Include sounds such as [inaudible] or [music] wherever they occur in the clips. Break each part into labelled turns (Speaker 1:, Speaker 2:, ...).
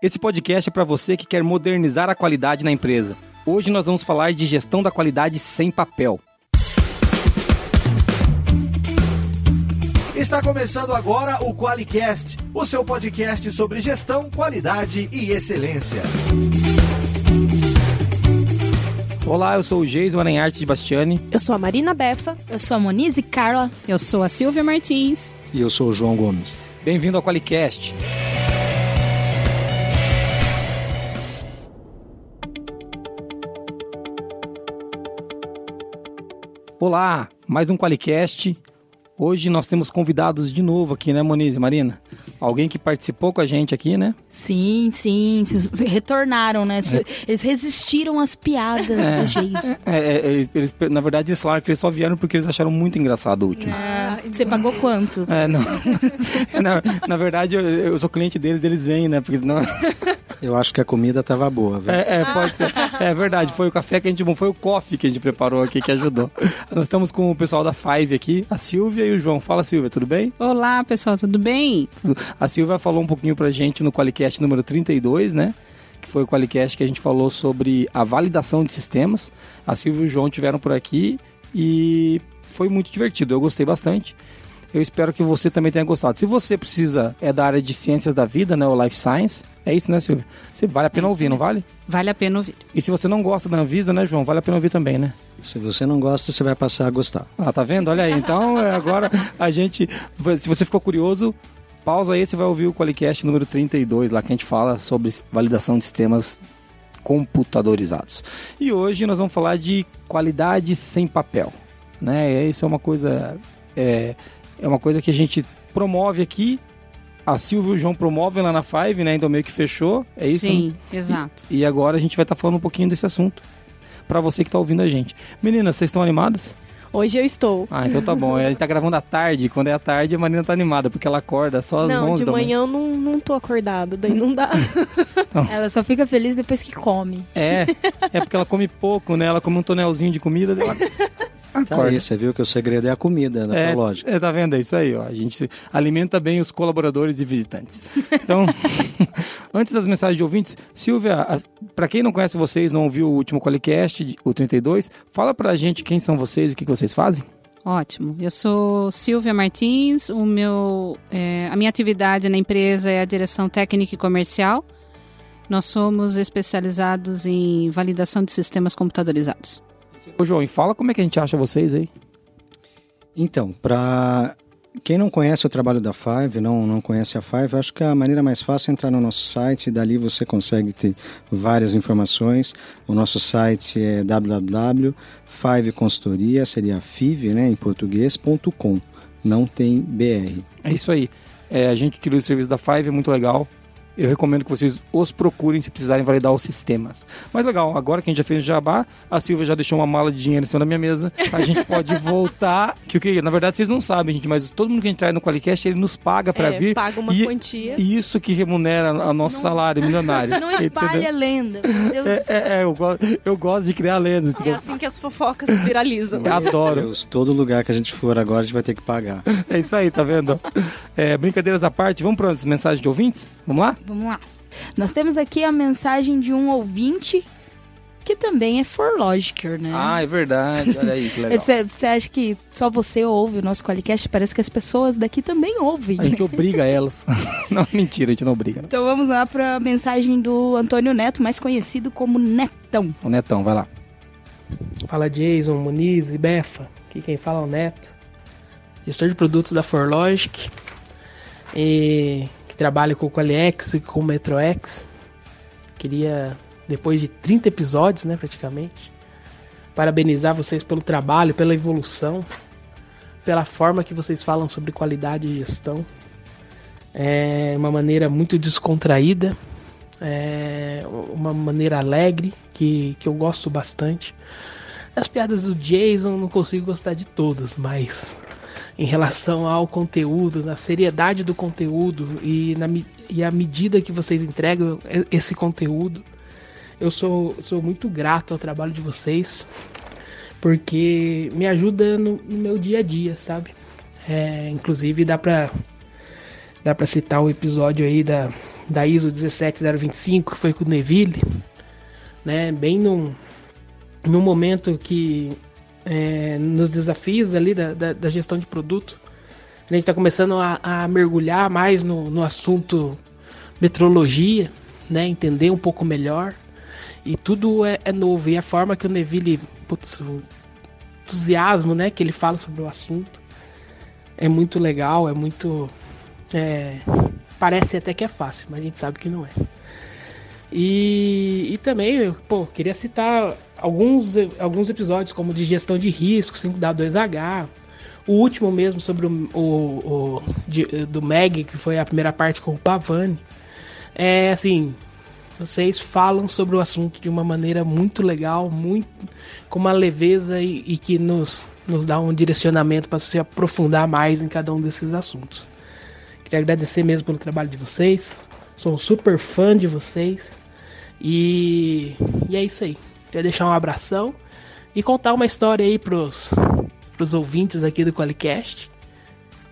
Speaker 1: Esse podcast é para você que quer modernizar a qualidade na empresa. Hoje nós vamos falar de gestão da qualidade sem papel.
Speaker 2: Está começando agora o QualiCast, o seu podcast sobre gestão, qualidade e excelência.
Speaker 1: Olá, eu sou o Geison Aranharte de Bastiani.
Speaker 3: Eu sou a Marina Befa.
Speaker 4: Eu sou a Monize Carla.
Speaker 5: Eu sou a Silvia Martins.
Speaker 6: E eu sou o João Gomes.
Speaker 1: Bem-vindo ao QualiCast. Olá, mais um QualiCast. Hoje nós temos convidados de novo aqui, né, Moniz e Marina? Alguém que participou com a gente aqui, né?
Speaker 4: Sim, sim. Retornaram, né? É. Eles resistiram às piadas é. do Jason.
Speaker 1: É, é, eles, eles, na verdade, eles falaram que eles só vieram porque eles acharam muito engraçado o último.
Speaker 4: Ah, você pagou quanto?
Speaker 1: É, não. [laughs] na, na, verdade, eu, eu, sou cliente deles, eles vêm, né? Porque senão... [laughs]
Speaker 6: Eu acho que a comida tava boa, velho.
Speaker 1: É, é, pode ser. É verdade, foi o café que a gente... Foi o coffee que a gente preparou aqui que ajudou. Nós estamos com o pessoal da Five aqui, a Silvia e o João. Fala, Silvia, tudo bem?
Speaker 5: Olá, pessoal, tudo bem?
Speaker 1: A Silvia falou um pouquinho pra gente no Qualicast número 32, né? Que foi o Qualicast que a gente falou sobre a validação de sistemas. A Silvia e o João tiveram por aqui e foi muito divertido. Eu gostei bastante. Eu espero que você também tenha gostado. Se você precisa, é da área de ciências da vida, né? O Life Science. É isso, né, Silvia? Você vale a pena é ouvir, mesmo. não vale?
Speaker 5: Vale a pena ouvir.
Speaker 1: E se você não gosta da Anvisa, né, João? Vale a pena ouvir também, né?
Speaker 6: Se você não gosta, você vai passar a gostar.
Speaker 1: Ah, tá vendo? Olha aí. Então, é, agora a gente. Se você ficou curioso, pausa aí, você vai ouvir o Qualicast número 32, lá que a gente fala sobre validação de sistemas computadorizados. E hoje nós vamos falar de qualidade sem papel. Né? Isso é uma coisa. É, é uma coisa que a gente promove aqui. A Silvia e o João promovem lá na Five, né? Então meio que fechou. É isso?
Speaker 5: Sim, né? exato.
Speaker 1: E, e, agora a gente vai estar tá falando um pouquinho desse assunto para você que está ouvindo a gente. Meninas, vocês estão animadas?
Speaker 3: Hoje eu estou.
Speaker 1: Ah, então tá bom. A gente tá gravando à tarde. Quando é à tarde, a Marina tá animada, porque ela acorda só às
Speaker 3: não,
Speaker 1: 11
Speaker 3: da
Speaker 1: manhã.
Speaker 3: de manhã eu não, não tô acordada, daí não dá. [laughs]
Speaker 4: ela só fica feliz depois que come.
Speaker 1: É, é porque ela come pouco, né? Ela come um tonelzinho de comida, ela
Speaker 6: Tá aí, você viu que o segredo é a comida, né?
Speaker 1: É, lógico. É, tá vendo? É isso aí, ó. A gente alimenta bem os colaboradores e visitantes. Então, [laughs] [laughs] antes das mensagens de ouvintes, Silvia, para quem não conhece vocês, não ouviu o último Qualicast, o 32, fala pra gente quem são vocês e o que, que vocês fazem.
Speaker 5: Ótimo. Eu sou Silvia Martins. O meu, é, a minha atividade na empresa é a direção técnica e comercial. Nós somos especializados em validação de sistemas computadorizados.
Speaker 1: Ô João, e fala como é que a gente acha vocês aí.
Speaker 6: Então, para quem não conhece o trabalho da Five, não, não conhece a Five, acho que a maneira mais fácil é entrar no nosso site e dali você consegue ter várias informações. O nosso site é www.fiveconsultoria, seria FIV, né, em português.com. Não tem BR.
Speaker 1: É isso aí. É, a gente utiliza o serviço da Five, é muito legal eu recomendo que vocês os procurem se precisarem validar os sistemas. Mas legal, agora que a gente já fez o jabá, a Silvia já deixou uma mala de dinheiro em cima da minha mesa, a gente [laughs] pode voltar, que o que, na verdade vocês não sabem, gente, mas todo mundo que a gente traz no Qualicast, ele nos paga para é, vir.
Speaker 3: paga uma
Speaker 1: e,
Speaker 3: quantia.
Speaker 1: E isso que remunera o nosso não, salário milionário. [laughs]
Speaker 4: Não espalha lenda, meu Deus
Speaker 1: é, é, é, eu, gosto, eu gosto de criar lenda.
Speaker 3: É assim que as fofocas viralizam.
Speaker 1: Eu adoro.
Speaker 6: Deus, todo lugar que a gente for agora, a gente vai ter que pagar.
Speaker 1: É isso aí, tá vendo? É, brincadeiras à parte, vamos para as mensagens de ouvintes? Vamos lá?
Speaker 4: Vamos lá. Nós temos aqui a mensagem de um ouvinte que também é ForLogicer, né?
Speaker 1: Ah, é verdade. Olha aí, que [laughs] legal.
Speaker 4: Você acha que só você ouve o nosso Qualicast? Parece que as pessoas daqui também ouvem.
Speaker 1: A gente obriga elas. [laughs] não, mentira, a gente não obriga. Não.
Speaker 4: Então vamos lá para a mensagem do Antônio Neto, mais conhecido como Netão.
Speaker 1: O Netão, vai lá.
Speaker 7: Fala Jason, Muniz e Befa. Aqui quem fala é o Neto. Gestor de produtos da ForLogic. E trabalho com o Qualiex e com o MetroX. Queria, depois de 30 episódios, né, praticamente, parabenizar vocês pelo trabalho, pela evolução, pela forma que vocês falam sobre qualidade e gestão. É uma maneira muito descontraída, é uma maneira alegre que, que eu gosto bastante. As piadas do Jason não consigo gostar de todas, mas em relação ao conteúdo, na seriedade do conteúdo e, na, e a medida que vocês entregam esse conteúdo. Eu sou, sou muito grato ao trabalho de vocês, porque me ajuda no, no meu dia a dia, sabe? É, inclusive dá pra, dá pra citar o episódio aí da, da ISO 17025, que foi com o Neville, né? Bem num, num momento que é, nos desafios ali da, da, da, gestão de produto, a gente está começando a, a, mergulhar mais no, no assunto metrologia, né? Entender um pouco melhor. E tudo é, é novo. E a forma que o Neville, putz, o entusiasmo, né, que ele fala sobre o assunto é muito legal, é muito é, parece até que é fácil, mas a gente sabe que não é. E, e também, pô, queria citar alguns, alguns episódios, como de gestão de risco, 5W2H, o último mesmo sobre o, o, o de, do Meg, que foi a primeira parte com o Pavani. É assim, vocês falam sobre o assunto de uma maneira muito legal, muito com uma leveza e, e que nos, nos dá um direcionamento para se aprofundar mais em cada um desses assuntos. Queria agradecer mesmo pelo trabalho de vocês. Sou um super fã de vocês. E, e é isso aí. Queria deixar um abração e contar uma história aí pros, pros ouvintes aqui do Qualicast.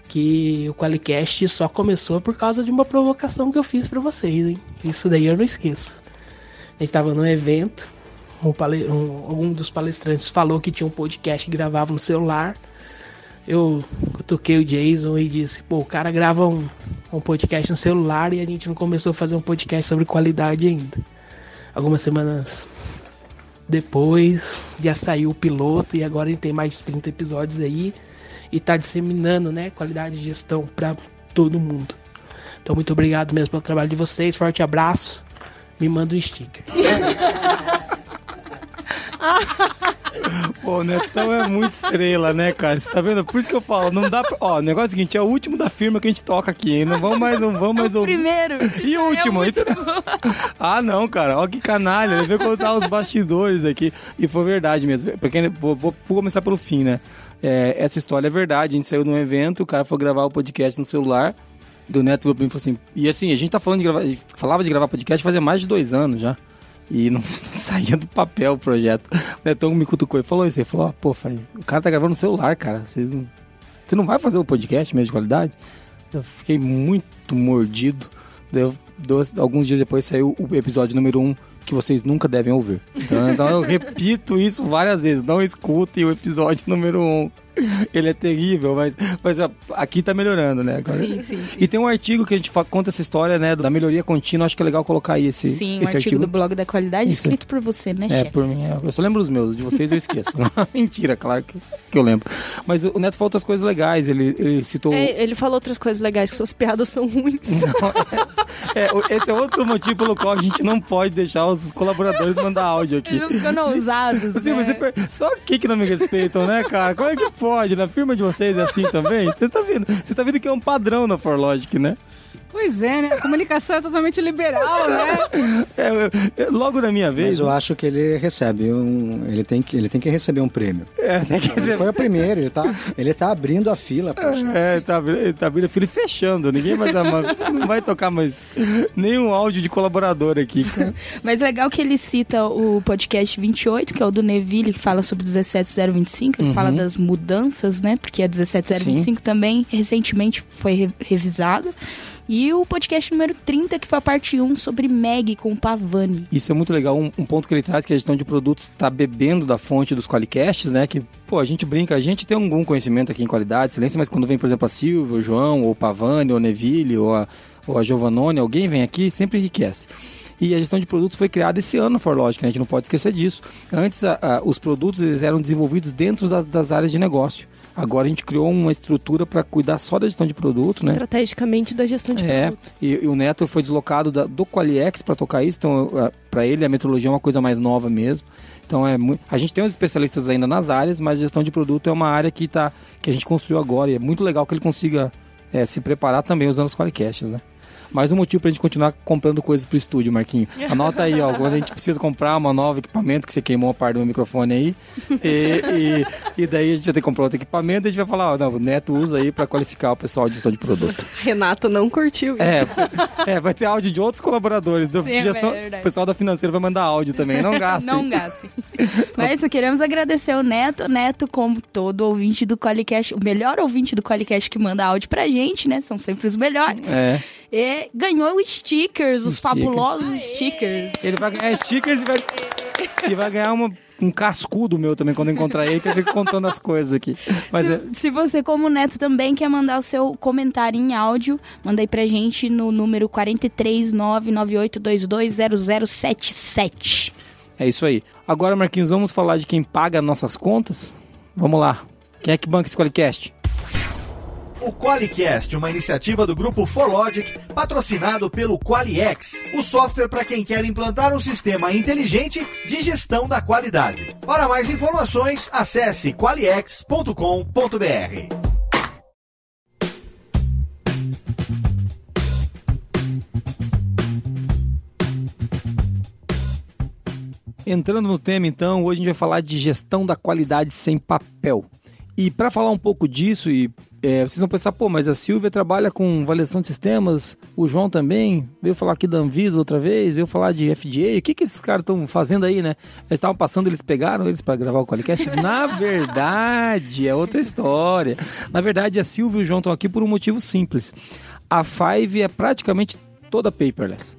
Speaker 7: Que o Qualicast só começou por causa de uma provocação que eu fiz para vocês, hein? Isso daí eu não esqueço. A gente tava num evento, um, um, algum dos palestrantes falou que tinha um podcast que gravava no celular eu toquei o Jason e disse, pô, o cara grava um, um podcast no celular e a gente não começou a fazer um podcast sobre qualidade ainda. Algumas semanas depois já saiu o piloto e agora gente tem mais de 30 episódios aí e tá disseminando, né, qualidade de gestão para todo mundo. Então muito obrigado mesmo pelo trabalho de vocês, forte abraço. Me manda um sticker. [laughs]
Speaker 1: Pô, o Netão é muito estrela, né, cara? Você tá vendo? Por isso que eu falo, não dá pra... Ó, o negócio é o seguinte, é o último da firma que a gente toca aqui, hein? Não vamos mais, não vamos mais
Speaker 4: é o
Speaker 1: ouvir.
Speaker 4: primeiro.
Speaker 1: E o último.
Speaker 4: É
Speaker 1: último. [laughs] ah, não, cara. Ó que canalha. Ele veio contar os bastidores aqui. E foi verdade mesmo. Porque vou, vou, vou começar pelo fim, né? É, essa história é verdade. A gente saiu num evento, o cara foi gravar o podcast no celular do Neto falou assim. E assim, a gente tá falando de gravar. Falava de gravar podcast fazia mais de dois anos já. E não [laughs] saía do papel o projeto. O Netão me cutucou e falou isso. Ele falou: pô, faz... o cara tá gravando no celular, cara. Vocês não... Você não vai fazer o podcast mesmo de qualidade? Eu fiquei muito mordido. Deu, dois, alguns dias depois saiu o episódio número 1 um, que vocês nunca devem ouvir. Então, então eu repito isso várias vezes. Não escutem o episódio número 1. Um. [laughs] Ele é terrível, mas, mas aqui tá melhorando, né? Agora,
Speaker 4: sim, sim, sim,
Speaker 1: E tem um artigo que a gente conta essa história, né? Da melhoria contínua. Acho que é legal colocar aí esse.
Speaker 4: Sim,
Speaker 1: esse
Speaker 4: um artigo, artigo, do blog da qualidade Isso. escrito por você, né,
Speaker 1: É,
Speaker 4: chefe?
Speaker 1: por mim. Eu só lembro os meus, de vocês eu esqueço. [laughs] [laughs] Mentira, claro que, que eu lembro. Mas o Neto falou outras coisas legais. Ele, ele citou.
Speaker 3: É, ele falou outras coisas legais, que suas piadas são ruins.
Speaker 1: Não, é, é, esse é outro motivo pelo qual a gente não pode deixar os colaboradores mandar áudio aqui.
Speaker 4: Eles ficando ousados.
Speaker 1: Assim,
Speaker 4: né?
Speaker 1: você, só aqui que não me respeitam, né, cara? Como é que pode? Na firma de vocês é assim também? Você tá vendo? Você tá vendo que é um padrão na ForLogic, né?
Speaker 5: Pois é, né? A comunicação é totalmente liberal, né? [laughs]
Speaker 1: É, é, logo na minha vez.
Speaker 6: Mas eu acho que ele recebe um. Ele tem que, ele tem que receber um prêmio.
Speaker 1: É, tem que receber.
Speaker 6: Ele foi o primeiro, ele tá, ele tá abrindo a fila. Poxa.
Speaker 1: É, tá, tá abrindo a fila e fechando. Ninguém mais não vai tocar mais nenhum áudio de colaborador aqui. [laughs]
Speaker 4: Mas legal que ele cita o podcast 28, que é o do Neville, que fala sobre 17025, ele uhum. fala das mudanças, né? Porque a 17025 Sim. também recentemente foi re revisada. E o podcast número 30, que foi a parte 1 sobre Meg com o Pavani.
Speaker 1: Isso é muito legal. Um, um, ponto que ele traz que a gestão de produtos está bebendo da fonte dos qualicasts, né? Que, pô, a gente brinca, a gente tem algum conhecimento aqui em qualidade, excelência, mas quando vem, por exemplo, a Silvia, o João, ou o Pavani, ou o Neville, ou a, ou a Giovanoni, alguém vem aqui, sempre enriquece. E a gestão de produtos foi criada esse ano, ForLogic, né? a gente não pode esquecer disso. Antes, a, a, os produtos eles eram desenvolvidos dentro das, das áreas de negócio. Agora a gente criou uma estrutura para cuidar só da gestão de produto,
Speaker 3: né? Estrategicamente da gestão de
Speaker 1: é,
Speaker 3: produto.
Speaker 1: E, e o Neto foi deslocado da, do Qualiex para tocar isso, então para ele a metrologia é uma coisa mais nova mesmo. Então é muito... a gente tem os especialistas ainda nas áreas, mas a gestão de produto é uma área que tá que a gente construiu agora e é muito legal que ele consiga é, se preparar também usando os Qualicasts, né? Mais um motivo pra gente continuar comprando coisas pro estúdio, Marquinho. Anota aí, ó, quando a gente precisa comprar um novo equipamento, que você queimou a parte do meu microfone aí, e, e, e, daí a gente já tem que comprar outro equipamento, a gente vai falar, ó, não, o Neto usa aí pra qualificar o pessoal de gestão de produto.
Speaker 3: Renato não curtiu isso.
Speaker 1: É, é vai ter áudio de outros colaboradores, do
Speaker 4: Sim, é
Speaker 1: gestão,
Speaker 4: é
Speaker 1: o pessoal da financeira vai mandar áudio também, não gastem.
Speaker 4: não gastem. Mas queremos agradecer o Neto, Neto como todo ouvinte do Qualicast, o melhor ouvinte do Qualicast que manda áudio pra gente, né, são sempre os melhores.
Speaker 1: É.
Speaker 4: E ganhou stickers, os
Speaker 1: Stickers.
Speaker 4: fabulosos stickers.
Speaker 1: Ele vai ganhar stickers e vai, e vai ganhar uma, um cascudo meu também quando eu encontrar ele, que eu fico contando as coisas aqui. Mas é,
Speaker 4: Se você, como neto, também quer mandar o seu comentário em áudio, manda aí pra gente no número 43998220077.
Speaker 1: é isso aí. Agora, Marquinhos, vamos falar de quem paga nossas contas? Vamos lá. Quem é que banca esse Qualicast?
Speaker 2: O Qualicast, uma iniciativa do grupo ForLogic, patrocinado pelo Qualiex, o software para quem quer implantar um sistema inteligente de gestão da qualidade. Para mais informações, acesse qualiex.com.br.
Speaker 1: Entrando no tema, então, hoje a gente vai falar de gestão da qualidade sem papel. E para falar um pouco disso, e é, vocês vão pensar, pô, mas a Silvia trabalha com validação de sistemas, o João também, veio falar aqui da Anvisa outra vez, veio falar de FDA, o que, que esses caras estão fazendo aí, né? Eles estavam passando, eles pegaram eles para gravar o Qualicast? [laughs] Na verdade, é outra história. Na verdade, a Silvia e o João estão aqui por um motivo simples. A Five é praticamente toda paperless.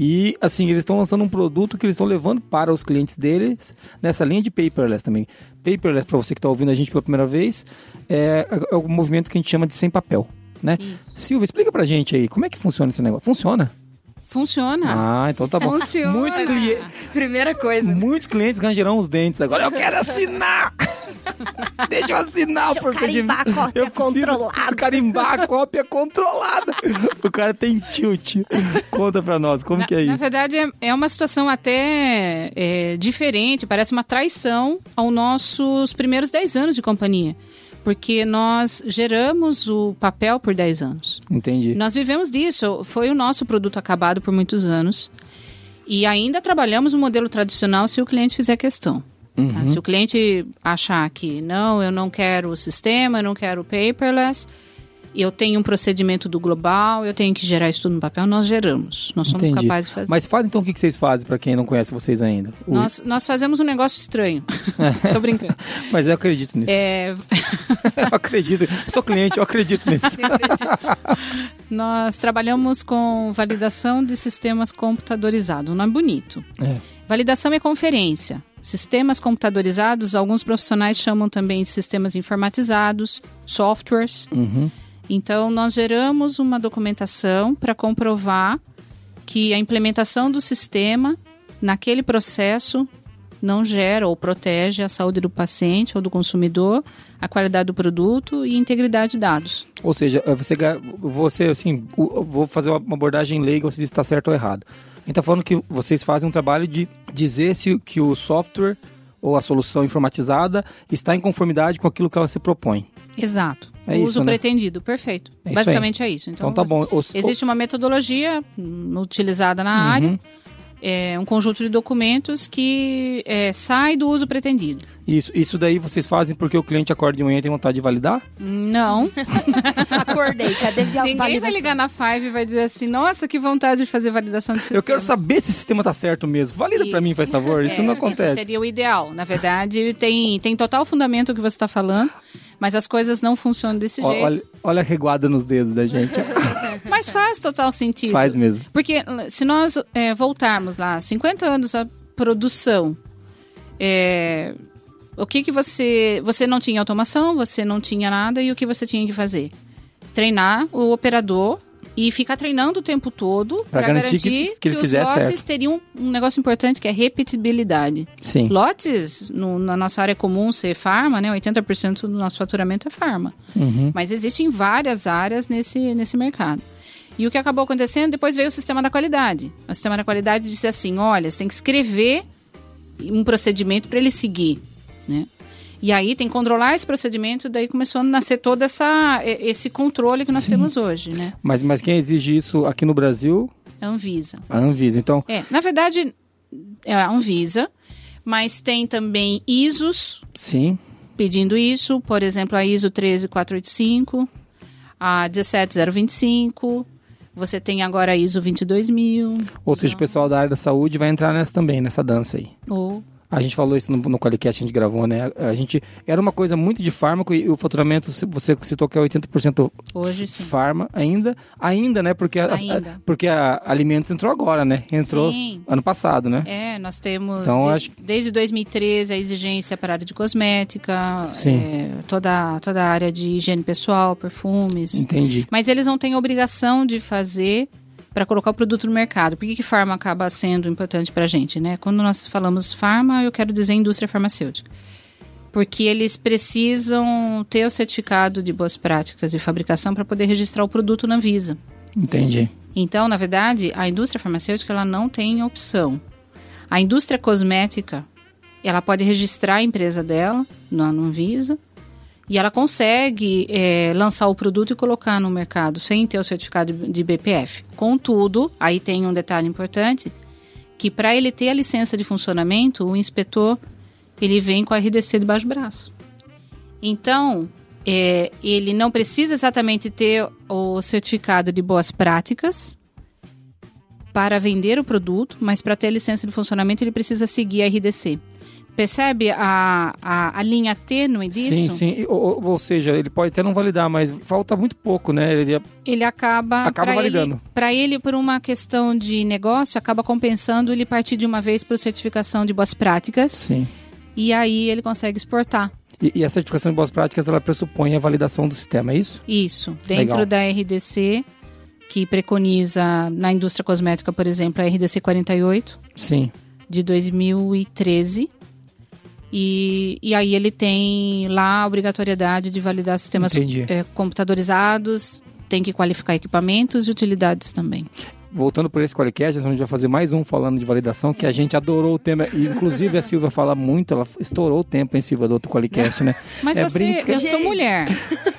Speaker 1: E assim, eles estão lançando um produto que eles estão levando para os clientes deles nessa linha de paperless também. Paperless, para você que está ouvindo a gente pela primeira vez, é, é o movimento que a gente chama de sem papel. Né? Silvia, explica pra gente aí, como é que funciona esse negócio? Funciona?
Speaker 5: Funciona.
Speaker 1: Ah, então tá bom.
Speaker 5: Funciona.
Speaker 1: Muitos, cli-
Speaker 4: Primeira coisa.
Speaker 1: muitos clientes rangerão os dentes agora. Eu quero assinar! [laughs] Deixa eu assinar
Speaker 3: Deixa
Speaker 1: o
Speaker 3: eu carimbar
Speaker 1: procedimento.
Speaker 3: a cópia
Speaker 1: eu
Speaker 3: controlada.
Speaker 1: carimbar a cópia controlada. O cara tem tilt. Conta pra nós, como
Speaker 5: na,
Speaker 1: que é
Speaker 5: na
Speaker 1: isso?
Speaker 5: verdade, é, é uma situação até é, diferente, parece uma traição aos nossos primeiros 10 anos de companhia. Porque nós geramos o papel por 10 anos.
Speaker 1: Entendi.
Speaker 5: Nós vivemos disso, foi o nosso produto acabado por muitos anos. E ainda trabalhamos o modelo tradicional se o cliente fizer questão. tá? Se o cliente achar que não, eu não quero o sistema, eu não quero o paperless, eu tenho um procedimento do global, eu tenho que gerar isso tudo no papel, nós geramos. Nós somos
Speaker 1: Entendi.
Speaker 5: capazes de fazer.
Speaker 1: Mas fala então o que vocês fazem pra quem não conhece vocês ainda.
Speaker 5: Nós, nós fazemos um negócio estranho. [laughs] Tô brincando. [laughs]
Speaker 1: Mas eu acredito nisso.
Speaker 5: É, [laughs]
Speaker 1: Eu acredito. Sou cliente, eu acredito nisso.
Speaker 5: nós trabalhamos com validação de sistemas computadorizados. Um nome bonito.
Speaker 1: É.
Speaker 5: Validação é conferência. Sistemas computadorizados, alguns profissionais chamam também de sistemas informatizados, softwares.
Speaker 1: Uhum.
Speaker 5: Então, nós geramos uma documentação para comprovar que a implementação do sistema naquele processo não gera ou protege a saúde do paciente ou do consumidor, a qualidade do produto e integridade de dados.
Speaker 1: Ou seja, é você, você assim, vou fazer uma abordagem leiga, se está certo ou errado. A gente está falando que vocês fazem um trabalho de dizer se que o software ou a solução informatizada está em conformidade com aquilo que ela se propõe.
Speaker 5: Exato.
Speaker 1: É
Speaker 5: o
Speaker 1: isso,
Speaker 5: uso
Speaker 1: né?
Speaker 5: pretendido, perfeito.
Speaker 1: É isso
Speaker 5: Basicamente é isso.
Speaker 1: Então, tá bom. Ou-
Speaker 5: Existe uma metodologia utilizada na
Speaker 1: Uhum.
Speaker 5: área, é, um conjunto de documentos que é, sai do uso pretendido.
Speaker 1: Isso, isso daí vocês fazem porque o cliente acorda de manhã e tem vontade de validar?
Speaker 5: Não. [laughs]
Speaker 4: Acordei, cadê a
Speaker 5: Ninguém vai
Speaker 4: validação?
Speaker 5: ligar na Five e vai dizer assim, nossa, que vontade de fazer validação de sistemas.
Speaker 1: Eu quero saber se o sistema tá certo mesmo. Valida pra mim,
Speaker 5: Isso.
Speaker 1: faz favor. Isso
Speaker 5: É,
Speaker 1: não acontece.
Speaker 5: Isso seria o ideal. Na verdade, tem, tem total fundamento o que você está falando, mas as coisas não funcionam desse jeito.
Speaker 1: Olha, olha a reguada nos dedos da gente. [laughs]
Speaker 5: Mas faz total sentido.
Speaker 1: Faz mesmo.
Speaker 5: Porque se nós é, voltarmos lá, 50 anos a produção, é, o que que você... Você não tinha automação, você não tinha nada, e o que você tinha que fazer? Treinar o operador e ficar treinando o tempo todo para
Speaker 1: garantir que- que ele
Speaker 5: os lotes
Speaker 1: certo.
Speaker 5: teriam um negócio importante que é repetibilidade.
Speaker 1: Sim.
Speaker 5: Lotes, no- na nossa área comum ser farma, né? 80% do nosso faturamento é farma.
Speaker 1: Uhum.
Speaker 5: Mas existem várias áreas nesse, nesse mercado. E o que acabou acontecendo, depois veio o sistema da qualidade. O sistema da qualidade disse assim, olha, você tem que escrever um procedimento para ele seguir, né? E aí tem que controlar esse procedimento, daí começou a nascer todo essa, esse controle que nós
Speaker 1: Sim.
Speaker 5: temos hoje, né?
Speaker 1: Mas, mas quem exige isso aqui no Brasil?
Speaker 5: A Anvisa.
Speaker 1: A Anvisa. Então,
Speaker 5: É, na verdade, é a Anvisa, mas tem também ISOs
Speaker 1: sim.
Speaker 5: pedindo isso, por exemplo, a ISO 13485, a 17025, você tem agora a ISO 22000,
Speaker 1: Ou seja, o pessoal da área da saúde vai entrar nessa também, nessa dança aí.
Speaker 5: ou
Speaker 1: A gente falou isso no, no Qualicast, a gente gravou, né? A gente era uma coisa muito de fármaco e o faturamento, você citou que é 80%
Speaker 5: Hoje sim.
Speaker 1: farma ainda, ainda, né? Porque a,
Speaker 5: Ainda.
Speaker 1: a- porque a alimentos entrou agora, né? Entrou
Speaker 5: Sim.
Speaker 1: ano passado, né?
Speaker 5: É, nós temos
Speaker 1: Então,
Speaker 5: de-
Speaker 1: acho-
Speaker 5: desde 2013 a exigência para a área de cosmética,
Speaker 1: Sim.
Speaker 5: é, toda, toda a área de higiene pessoal, perfumes.
Speaker 1: Entendi.
Speaker 5: Mas eles não têm obrigação de fazer para colocar o produto no mercado. Por que, que farma acaba sendo importante para a gente, né? Quando nós falamos farma, eu quero dizer indústria farmacêutica. Porque eles precisam ter o certificado de boas práticas de fabricação para poder registrar o produto na Visa.
Speaker 1: Entendi.
Speaker 5: Então, na verdade, a indústria farmacêutica ela não tem opção. A indústria cosmética, ela pode registrar a empresa dela na no Anvisa e ela consegue é, lançar o produto e colocar no mercado sem ter o certificado de de BPF. Contudo, aí tem um detalhe importante, que para ele ter a licença de funcionamento, o inspetor ele vem com a RDC debaixo do braço. Então, é, ele não precisa exatamente ter o certificado de boas práticas para vender o produto, mas para ter a licença de funcionamento ele precisa seguir a RDC. Percebe a, a, a linha tênue disso?
Speaker 1: Sim, sim. Ou, ou seja, ele pode até não validar, mas falta muito pouco, né? Ele,
Speaker 5: Ele acaba,
Speaker 1: Acaba validando.
Speaker 5: Para ele, por uma questão de negócio, acaba compensando ele partir de uma vez para certificação de boas práticas
Speaker 1: sim.
Speaker 5: e aí ele consegue exportar.
Speaker 1: E, e a certificação de boas práticas, ela pressupõe a validação do sistema, é isso?
Speaker 5: Isso. Dentro
Speaker 1: Legal.
Speaker 5: da RDC, que preconiza na indústria cosmética, por exemplo, a RDC 48
Speaker 1: Sim.
Speaker 5: de 2013. E, e aí ele tem lá a obrigatoriedade de validar sistemas eh, computadorizados, tem que qualificar equipamentos e utilidades também.
Speaker 1: Voltando por esse Qualicast, a gente vai fazer mais um falando de validação, que a gente adorou o tema. E, inclusive, a Silvia fala muito, ela estourou o tempo em Silvia do outro Qualicast, né? [laughs]
Speaker 5: Mas
Speaker 1: É
Speaker 5: você,
Speaker 1: brinca-
Speaker 5: eu sou mulher. [laughs]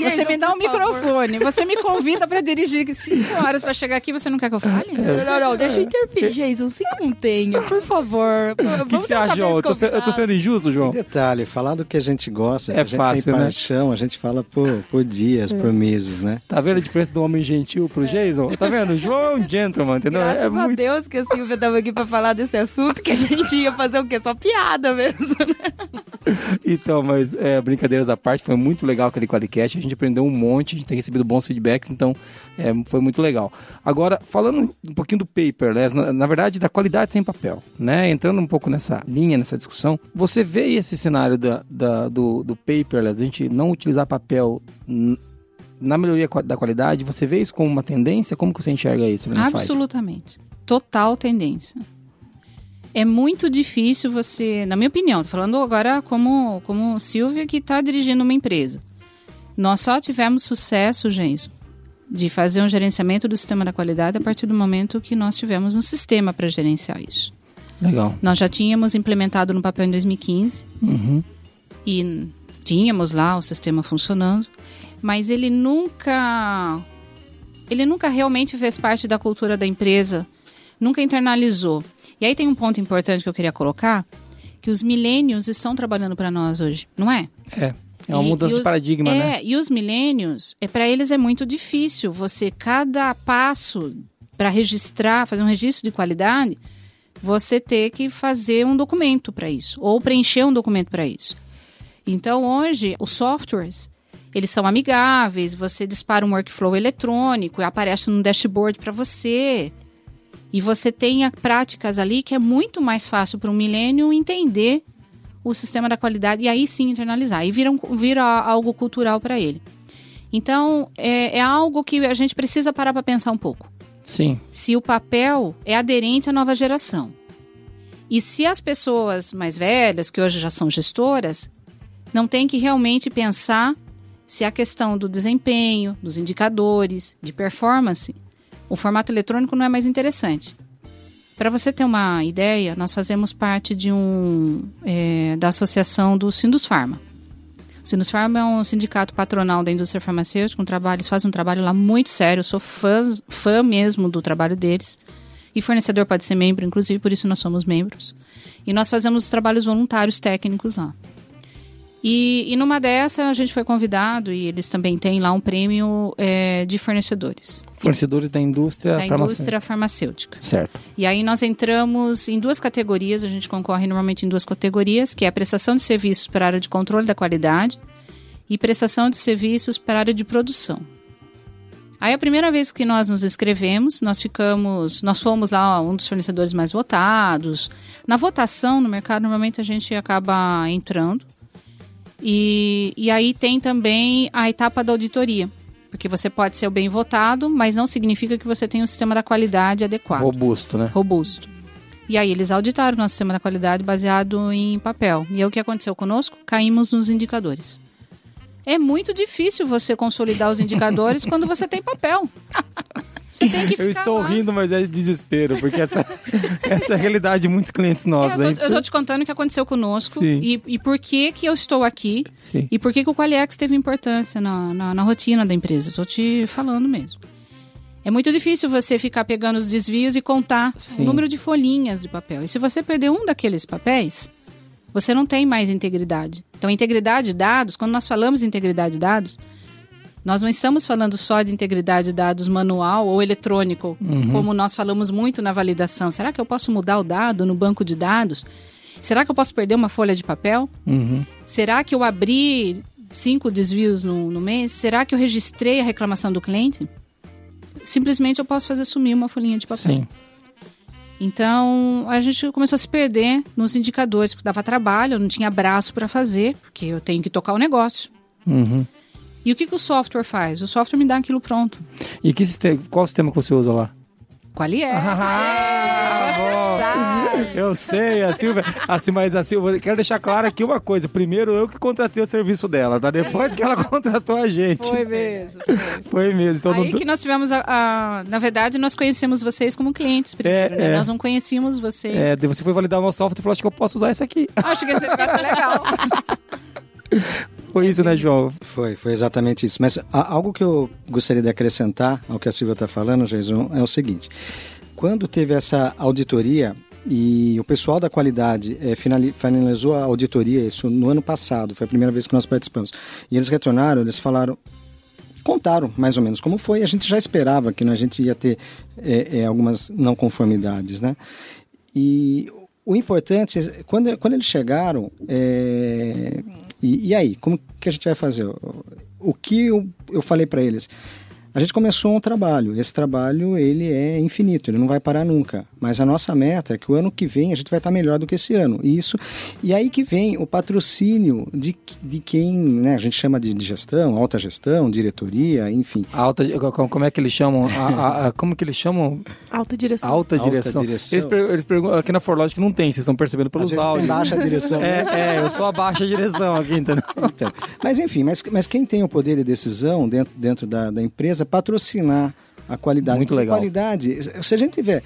Speaker 5: você me dá um microfone, você me convida para dirigir cinco horas para chegar aqui, você não quer que eu fale?
Speaker 1: É.
Speaker 4: Não, não, não, deixa eu interferir. Jason, se contenha, por favor. [laughs]
Speaker 1: O que, que você acha, João? Eu tô, eu tô sendo injusto, João?
Speaker 6: Detalhe, falar do que a gente gosta, que
Speaker 1: É
Speaker 6: a gente
Speaker 1: fácil,
Speaker 6: tem
Speaker 1: né?
Speaker 6: paixão, a gente fala por, por dias, por meses, né?
Speaker 1: Tá vendo a diferença do homem gentil pro Jason? Tá vendo? João é um gentleman, entendeu?
Speaker 4: Graças
Speaker 1: é
Speaker 4: a
Speaker 1: muito...
Speaker 4: Deus que a Silvia tava aqui pra falar desse assunto, que a gente ia fazer o quê? Só piada mesmo, né?
Speaker 1: Então, mas é, brincadeiras à parte, foi muito legal aquele Qualicast. A gente aprendeu um monte, a gente tem recebido bons feedbacks, então é, foi muito legal. Agora, falando um pouquinho do paperless, na, na verdade, da qualidade sem papel, né? Entrando um pouco nessa linha, nessa discussão, você vê esse cenário da, da- do, do paperless, a gente não utilizar papel na melhoria da qualidade, você vê isso como uma tendência? Como que você enxerga isso?
Speaker 5: Absolutamente. Total tendência. É muito difícil você, na minha opinião, tô falando agora como, como Silvia que está dirigindo uma empresa. Nós só tivemos sucesso, Genzo, de fazer um gerenciamento do sistema da qualidade a partir do momento que nós tivemos um sistema para gerenciar isso.
Speaker 1: Legal.
Speaker 5: Nós já tínhamos implementado no papel em 2015
Speaker 1: Uhum.
Speaker 5: e tínhamos lá o sistema funcionando, mas ele nunca ele nunca realmente fez parte da cultura da empresa, nunca internalizou. E aí tem um ponto importante que eu queria colocar, que os milênios estão trabalhando para nós hoje, não é?
Speaker 1: É. É uma
Speaker 5: E-
Speaker 1: mudança
Speaker 5: e
Speaker 1: de
Speaker 5: os-
Speaker 1: paradigma,
Speaker 5: é,
Speaker 1: né?
Speaker 5: e os milênios, é, para eles é muito difícil. Você, cada passo para registrar, fazer um registro de qualidade, você ter que fazer um documento para isso, ou preencher um documento para isso. Então, hoje, os softwares, eles são amigáveis, você dispara um workflow eletrônico e aparece no dashboard para você. E você tem práticas ali que é muito mais fácil para um milênio entender o sistema da qualidade e aí sim internalizar. E vira, um- vira algo cultural para ele. Então, é, é algo que a gente precisa parar para pensar um pouco.
Speaker 1: Sim.
Speaker 5: Se o papel é aderente à nova geração. E se as pessoas mais velhas, que hoje já são gestoras, não têm que realmente pensar se a questão do desempenho, dos indicadores, de performance, o formato eletrônico não é mais interessante. Para você ter uma ideia, nós fazemos parte de um é, da associação do Sindus Pharma. O Sindus Pharma é um sindicato patronal da indústria farmacêutica, um trabalho, eles fazem um trabalho lá muito sério, eu sou fã, fã mesmo do trabalho deles. E fornecedor pode ser membro, inclusive por isso nós somos membros. E nós fazemos os trabalhos voluntários técnicos lá. E, e numa dessa a gente foi convidado e eles também têm lá um prêmio é, de fornecedores.
Speaker 1: Fornecedores da indústria
Speaker 5: da
Speaker 1: farmacêutica.
Speaker 5: indústria farmacêutica.
Speaker 1: Certo.
Speaker 5: E aí nós entramos em duas categorias, a gente concorre normalmente em duas categorias, que é a prestação de serviços para a área de controle da qualidade e prestação de serviços para a área de produção. Aí a primeira vez que nós nos inscrevemos, nós ficamos, nós fomos lá um dos fornecedores mais votados. Na votação no mercado, normalmente a gente acaba entrando. E, e aí tem também a etapa da auditoria. Porque você pode ser o bem votado, mas não significa que você tem um sistema da qualidade adequado.
Speaker 1: Robusto, né?
Speaker 5: Robusto. E aí eles auditaram o nosso sistema da qualidade baseado em papel. E aí o que aconteceu conosco? Caímos nos indicadores. É muito difícil você consolidar os indicadores [laughs] quando você tem papel. Você tem que ficar
Speaker 1: Eu estou
Speaker 5: lá.
Speaker 1: rindo, mas é de desespero, porque essa, [laughs] essa é a realidade de muitos clientes nossos.
Speaker 5: É, eu,
Speaker 1: hein?
Speaker 5: tô, eu tô te contando o que aconteceu conosco e, e por que que eu estou aqui
Speaker 1: Sim.
Speaker 5: e por que que o Qualiex teve importância na, na, na rotina da empresa. Eu tô te falando mesmo. É muito difícil você ficar pegando os desvios e contar
Speaker 1: Sim.
Speaker 5: o número de folhinhas de papel. E se você perder um daqueles papéis, você não tem mais integridade. Então, integridade de dados, quando nós falamos de integridade de dados, nós não estamos falando só de integridade de dados manual ou eletrônico, como nós falamos muito na validação. Será que eu posso mudar o dado no banco de dados? Será que eu posso perder uma folha de papel?
Speaker 1: Uhum.
Speaker 5: Será que eu abri cinco desvios no, no mês? Será que eu registrei a reclamação do cliente? Simplesmente eu posso fazer sumir uma folhinha de papel.
Speaker 1: Sim.
Speaker 5: Então a gente começou a se perder nos indicadores, porque dava trabalho, eu não tinha braço para fazer, porque eu tenho que tocar o negócio.
Speaker 1: Uhum.
Speaker 5: E o que, que o software faz? O software me dá aquilo pronto.
Speaker 1: E que sistema, qual sistema que você usa lá?
Speaker 5: Qual é?
Speaker 1: Ah, bom. Eu sei, a Silvia, assim, mas a Silvia, quero deixar claro aqui uma coisa. Primeiro eu que contratei o serviço dela, tá? Depois que ela [laughs] contratou a gente.
Speaker 5: Foi mesmo.
Speaker 1: Foi mesmo. Então
Speaker 5: Aí
Speaker 1: não...
Speaker 5: que nós tivemos a, a- Na verdade, nós conhecemos vocês como clientes primeiro,
Speaker 1: É,
Speaker 5: né?
Speaker 1: é.
Speaker 5: Nós não conhecíamos vocês.
Speaker 1: É, você foi validar o nosso software e falou, acho que eu posso usar isso aqui.
Speaker 5: Acho que esse é legal. [laughs]
Speaker 1: Foi isso, né, João?
Speaker 6: Foi, foi exatamente isso. Mas algo que eu gostaria de acrescentar ao que a Silvia está falando, Jason, é o seguinte. Quando teve essa auditoria e o pessoal da qualidade finali- finalizou a auditoria, isso no ano passado, foi a primeira vez que nós participamos, e eles retornaram, eles falaram, contaram mais ou menos como foi, a gente já esperava que a gente ia ter eh, eh, algumas não conformidades, né? E o importante, é, quando, quando eles chegaram, é, e, e aí, como que a gente vai fazer? O, que eu, eu falei para eles? A gente começou um trabalho, esse trabalho ele é infinito, ele não vai parar nunca. Mas a nossa meta é que o ano que vem a gente vai estar melhor do que esse ano. E isso e aí que vem o patrocínio de, de quem né, a gente chama de, de gestão, alta gestão, diretoria, enfim.
Speaker 1: Alta, co- como é que eles chamam? A- a- a- como que eles chamam?
Speaker 3: Alta direção.
Speaker 1: Alta
Speaker 6: Alta
Speaker 1: direção.
Speaker 6: direção.
Speaker 1: Eles, per- eles perguntam, aqui na Forlogic não tem, vocês estão percebendo
Speaker 6: Às
Speaker 1: pelos
Speaker 6: tem
Speaker 1: áudios.
Speaker 6: baixa direção. mas-
Speaker 1: É, é, eu sou a baixa direção aqui, entendeu? [laughs]
Speaker 6: Então, mas enfim, mas, mas quem tem o poder de decisão dentro, dentro da, da empresa patrocinar a qualidade.
Speaker 1: Muito legal.
Speaker 6: Qualidade, se a gente tiver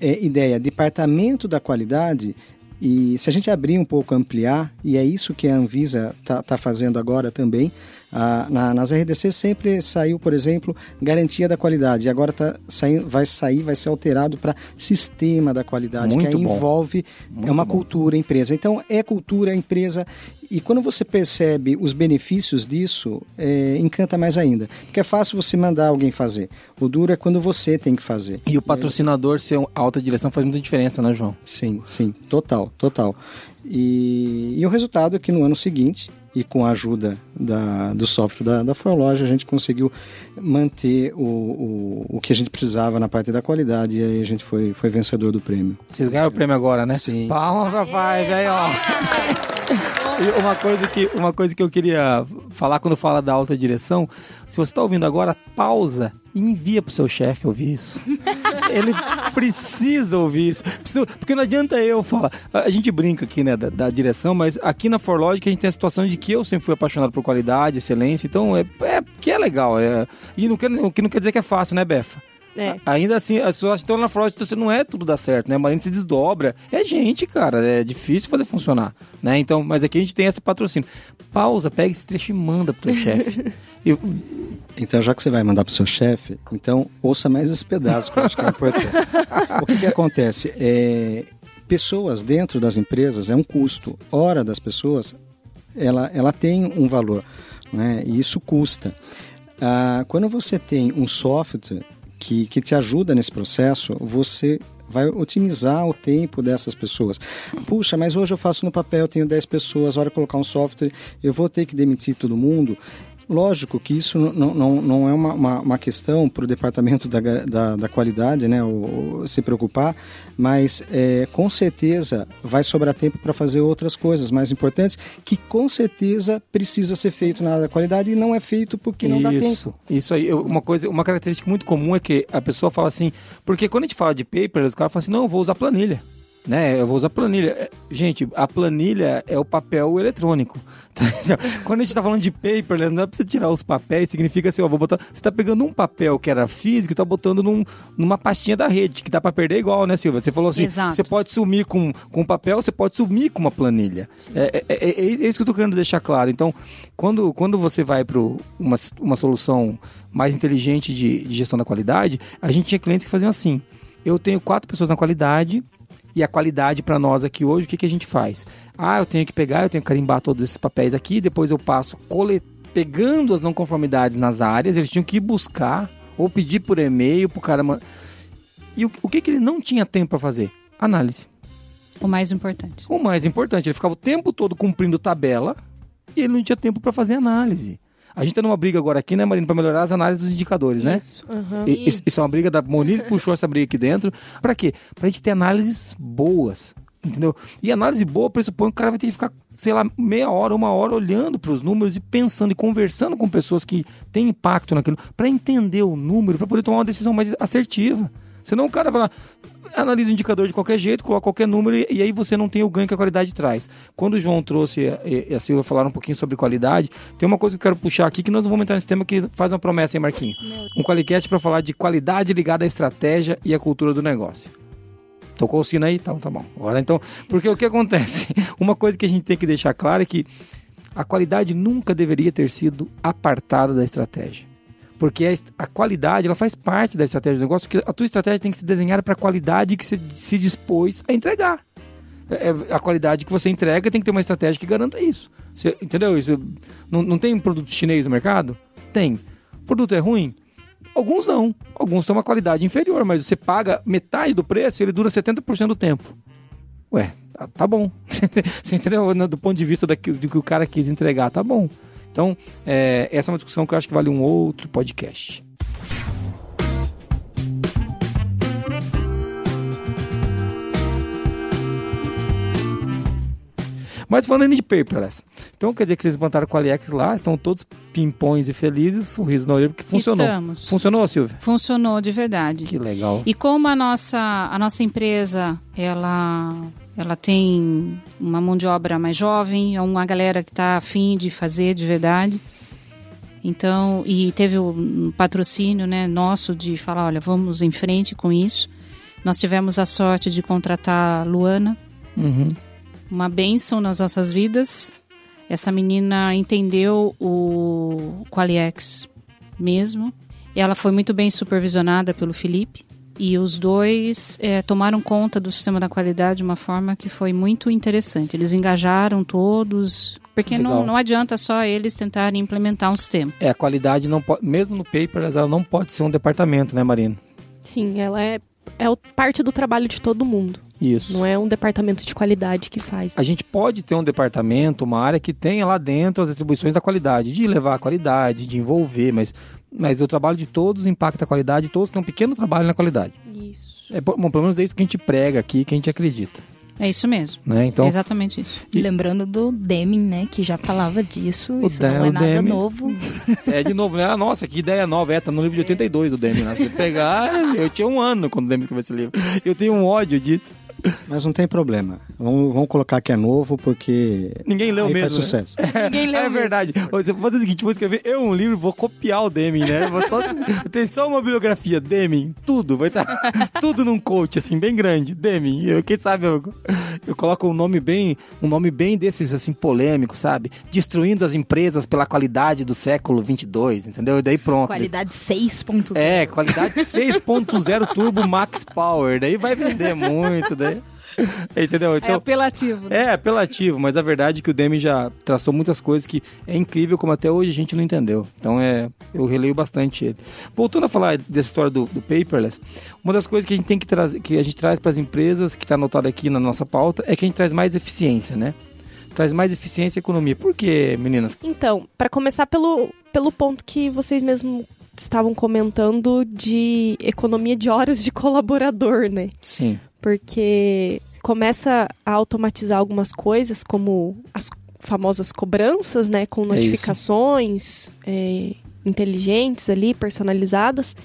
Speaker 6: é, ideia, departamento da qualidade, e se a gente abrir um pouco, ampliar, e é isso que a Anvisa está tá fazendo agora também, ah, na- nas RDC sempre saiu, por exemplo, garantia da qualidade, e agora tá saindo, vai sair, vai ser alterado para sistema da qualidade,
Speaker 1: Muito
Speaker 6: que aí
Speaker 1: bom.
Speaker 6: envolve,
Speaker 1: Muito
Speaker 6: é uma
Speaker 1: bom.
Speaker 6: cultura empresa. Então, é cultura empresa, e quando você percebe os benefícios disso, é, encanta mais ainda. Porque é fácil você mandar alguém fazer. O duro é quando você tem que fazer.
Speaker 1: E o patrocinador ser alta direção faz muita diferença, né, João?
Speaker 6: Sim, sim, total, total. E, e o resultado é que no ano seguinte, e com a ajuda da, do software da, da Forloja, a gente conseguiu manter o, o, o que a gente precisava na parte da qualidade e aí a gente foi, foi vencedor do prêmio.
Speaker 1: Vocês ganharam o prêmio agora, né?
Speaker 6: Sim.
Speaker 1: Palmas pra Five, aí, ó. Uma coisa, que, uma coisa que eu queria falar quando fala da alta direção, se você está ouvindo agora, pausa e envia pro seu chefe ouvir isso. [laughs] Ele precisa ouvir isso. Porque não adianta eu falar. A gente brinca aqui, né, da, da direção, mas aqui na Forlogic a gente tem a situação de que eu sempre fui apaixonado por qualidade, excelência, então é, é que é legal. É, e não quer, o que não quer dizer que é fácil, né, Befa?
Speaker 3: É.
Speaker 1: Ainda assim, as pessoas estão na fraude, então você não é tudo dá certo, né? Mas a gente se desdobra. É gente, cara. É difícil fazer funcionar, né? Então, mas aqui a gente tem esse patrocínio. Pausa, pega esse trecho e manda pro teu chefe. [laughs] E-
Speaker 6: Então, já que você vai mandar para o seu chefe, então ouça mais esse pedaço, que eu acho que é importante. o que, que acontece? É, pessoas dentro das empresas é um custo. Hora das pessoas ela, ela tem um valor, né? E isso custa. Ah, quando você tem um software que, que te ajuda nesse processo, você vai otimizar o tempo dessas pessoas. Puxa, mas hoje eu faço no papel, tenho 10 pessoas, hora de colocar um software, eu vou ter que demitir todo mundo. Lógico que isso não, não, não é uma, uma, uma questão para o departamento da, da, da, qualidade, né, o, o, se preocupar, mas é, com certeza vai sobrar tempo para fazer outras coisas mais importantes que com certeza precisa ser feito na área da qualidade e não é feito porque não
Speaker 1: isso,
Speaker 6: dá tempo.
Speaker 1: Isso aí, uma coisa, uma característica muito comum é que a pessoa fala assim, porque quando a gente fala de paper, os caras falam assim, não, eu vou usar planilha né? Eu vou usar planilha. É, gente, a planilha é o papel eletrônico. [laughs] Quando a gente está falando de paper, não é pra você tirar os papéis, significa assim, ó, vou botar. Você está pegando um papel que era físico e tá botando num, numa pastinha da rede, que dá para perder igual, né, Silvia? Você falou assim: Exato. você pode sumir com, com papel, você pode sumir com uma planilha. É, é, é, é isso que eu tô querendo deixar claro. Então, quando, quando você vai para uma, uma solução mais inteligente de, de gestão da qualidade, a gente tinha clientes que faziam assim. Eu tenho quatro pessoas na qualidade, e a qualidade para nós aqui hoje, o que, que a gente faz? Ah, eu tenho que pegar, eu tenho que carimbar todos esses papéis aqui, depois eu passo colet... pegando as não conformidades nas áreas, eles tinham que ir buscar ou pedir por e-mail pro cara. E o, o que, que ele não tinha tempo para fazer? Análise.
Speaker 5: O mais importante.
Speaker 1: O mais importante, ele ficava o tempo todo cumprindo tabela e ele não tinha tempo para fazer análise. A gente tá numa briga agora aqui, né, Marina, para melhorar as análises dos indicadores, né?
Speaker 3: Isso. Uhum.
Speaker 1: E, isso, isso é uma briga da Moniz puxou essa briga aqui dentro. Para quê? Pra gente ter análises boas, entendeu? E análise boa pressupõe que o cara vai ter que ficar, sei lá, meia hora, uma hora olhando para os números e pensando e conversando com pessoas que têm impacto naquilo, para entender o número, para poder tomar uma decisão mais assertiva. Senão o cara vai lá, analisa o indicador de qualquer jeito, coloca qualquer número e, e, aí você não tem o ganho que a qualidade traz. Quando o João trouxe e, e a Silvia falaram um pouquinho sobre qualidade, tem uma coisa que eu quero puxar aqui que nós vamos entrar nesse tema que faz uma promessa, hein, Marquinho? Um qualicast para falar de qualidade ligada à estratégia e à cultura do negócio. Tocou o sino aí? Então tá bom. Agora então, porque o que acontece? [laughs] Uma coisa que a gente tem que deixar claro é que a qualidade nunca deveria ter sido apartada da estratégia. Porque a, qualidade, ela faz parte da estratégia do negócio, que a tua estratégia tem que ser desenhada para a qualidade que você se dispôs a entregar. É, é, a qualidade que você entrega tem que ter uma estratégia que garanta isso. Você, entendeu? Isso, não, não tem produto chinês no mercado? Tem. O produto é ruim? Alguns não. Alguns têm uma qualidade inferior, mas você paga metade do preço e ele dura 70% do tempo. Ué, tá, tá bom. [laughs] você entendeu? Do ponto de vista daquilo, do que o cara quis entregar, tá bom. Então, é, essa é uma discussão que eu acho que vale um outro podcast. Mas falando de paperless, então quer dizer que vocês implantaram com a Aliex lá, estão todos pimpões e felizes, sorriso na orelha, porque funcionou.
Speaker 5: Estamos.
Speaker 1: Funcionou, Silvia?
Speaker 5: Funcionou de verdade.
Speaker 1: Que legal.
Speaker 5: E como a nossa, a nossa empresa, ela ela tem uma mão de obra mais jovem, é uma galera que está afim de fazer de verdade. Então, e teve um patrocínio né, nosso de falar, olha, vamos em frente com isso. Nós tivemos a sorte de contratar a Luana,
Speaker 1: uhum.
Speaker 5: uma bênção nas nossas vidas. Essa menina entendeu o Qualiex mesmo. E ela foi muito bem supervisionada pelo Felipe. E os dois é, tomaram conta do sistema da qualidade de uma forma que foi muito interessante. Eles engajaram todos, porque não, não adianta só eles tentarem implementar um sistema.
Speaker 1: É, a qualidade não pode, mesmo no paper, ela não pode ser um departamento, né, Marina?
Speaker 3: Sim, ela é, é parte do trabalho de todo mundo.
Speaker 1: Isso.
Speaker 3: Não é um departamento de qualidade que faz.
Speaker 1: A gente pode ter um departamento, uma área que tenha lá dentro as atribuições da qualidade, de levar a qualidade, de envolver, mas mas o trabalho de todos impacta a qualidade, todos têm um pequeno trabalho na qualidade.
Speaker 3: Isso.
Speaker 1: É, bom, pelo menos é isso que a gente prega aqui, que a gente acredita.
Speaker 5: É isso mesmo.
Speaker 1: Né? Então,
Speaker 5: é exatamente isso.
Speaker 4: E... Lembrando do Deming, né? Que já falava disso. O isso não é nada Deming. novo.
Speaker 1: É, de novo, né? Ah, nossa, que ideia nova. É, tá no livro de 82 do Deming. Né? Se pegar, [laughs] eu tinha um ano quando o Deming escreveu esse livro. Eu tenho um ódio disso.
Speaker 6: Mas não tem problema. Vamos, vamos colocar que é novo, porque.
Speaker 1: Ninguém leu
Speaker 6: aí
Speaker 1: mesmo.
Speaker 6: Faz né? sucesso.
Speaker 1: É, [laughs]
Speaker 3: Ninguém leu.
Speaker 1: É verdade. Você vou fazer o seguinte: vou escrever eu um livro, vou copiar o Deming, né? Vou só, [laughs] tem só uma bibliografia, Deming, tudo. Vai estar tá, [laughs] tudo num coach, assim, bem grande. Deming. Eu, quem sabe eu, eu coloco um nome bem. Um nome bem desses, assim, polêmicos, sabe? Destruindo as empresas pela qualidade do século 22, entendeu? E daí pronto.
Speaker 4: Qualidade 6.0.
Speaker 1: É, qualidade 6.0 Turbo Max Power. Daí vai vender muito, daí. [laughs] Entendeu?
Speaker 5: é
Speaker 1: Então,
Speaker 5: apelativo. né?
Speaker 1: é apelativo, mas a verdade é que o Demi já traçou muitas coisas que é incrível como até hoje a gente não entendeu. Então é, eu releio bastante ele. Voltando a falar dessa história do, do paperless, uma das coisas que a gente tem que trazer, que a gente traz para as empresas, que está anotado aqui na nossa pauta, é que a gente traz mais eficiência, né? Traz mais eficiência e economia. Por quê, meninas?
Speaker 3: Então, para começar pelo, pelo ponto que vocês mesmo estavam comentando de economia de horas de colaborador, né?
Speaker 1: Sim.
Speaker 3: Porque começa a automatizar algumas coisas, como as famosas cobranças, né? Com
Speaker 1: É
Speaker 3: notificações é, inteligentes ali, personalizadas.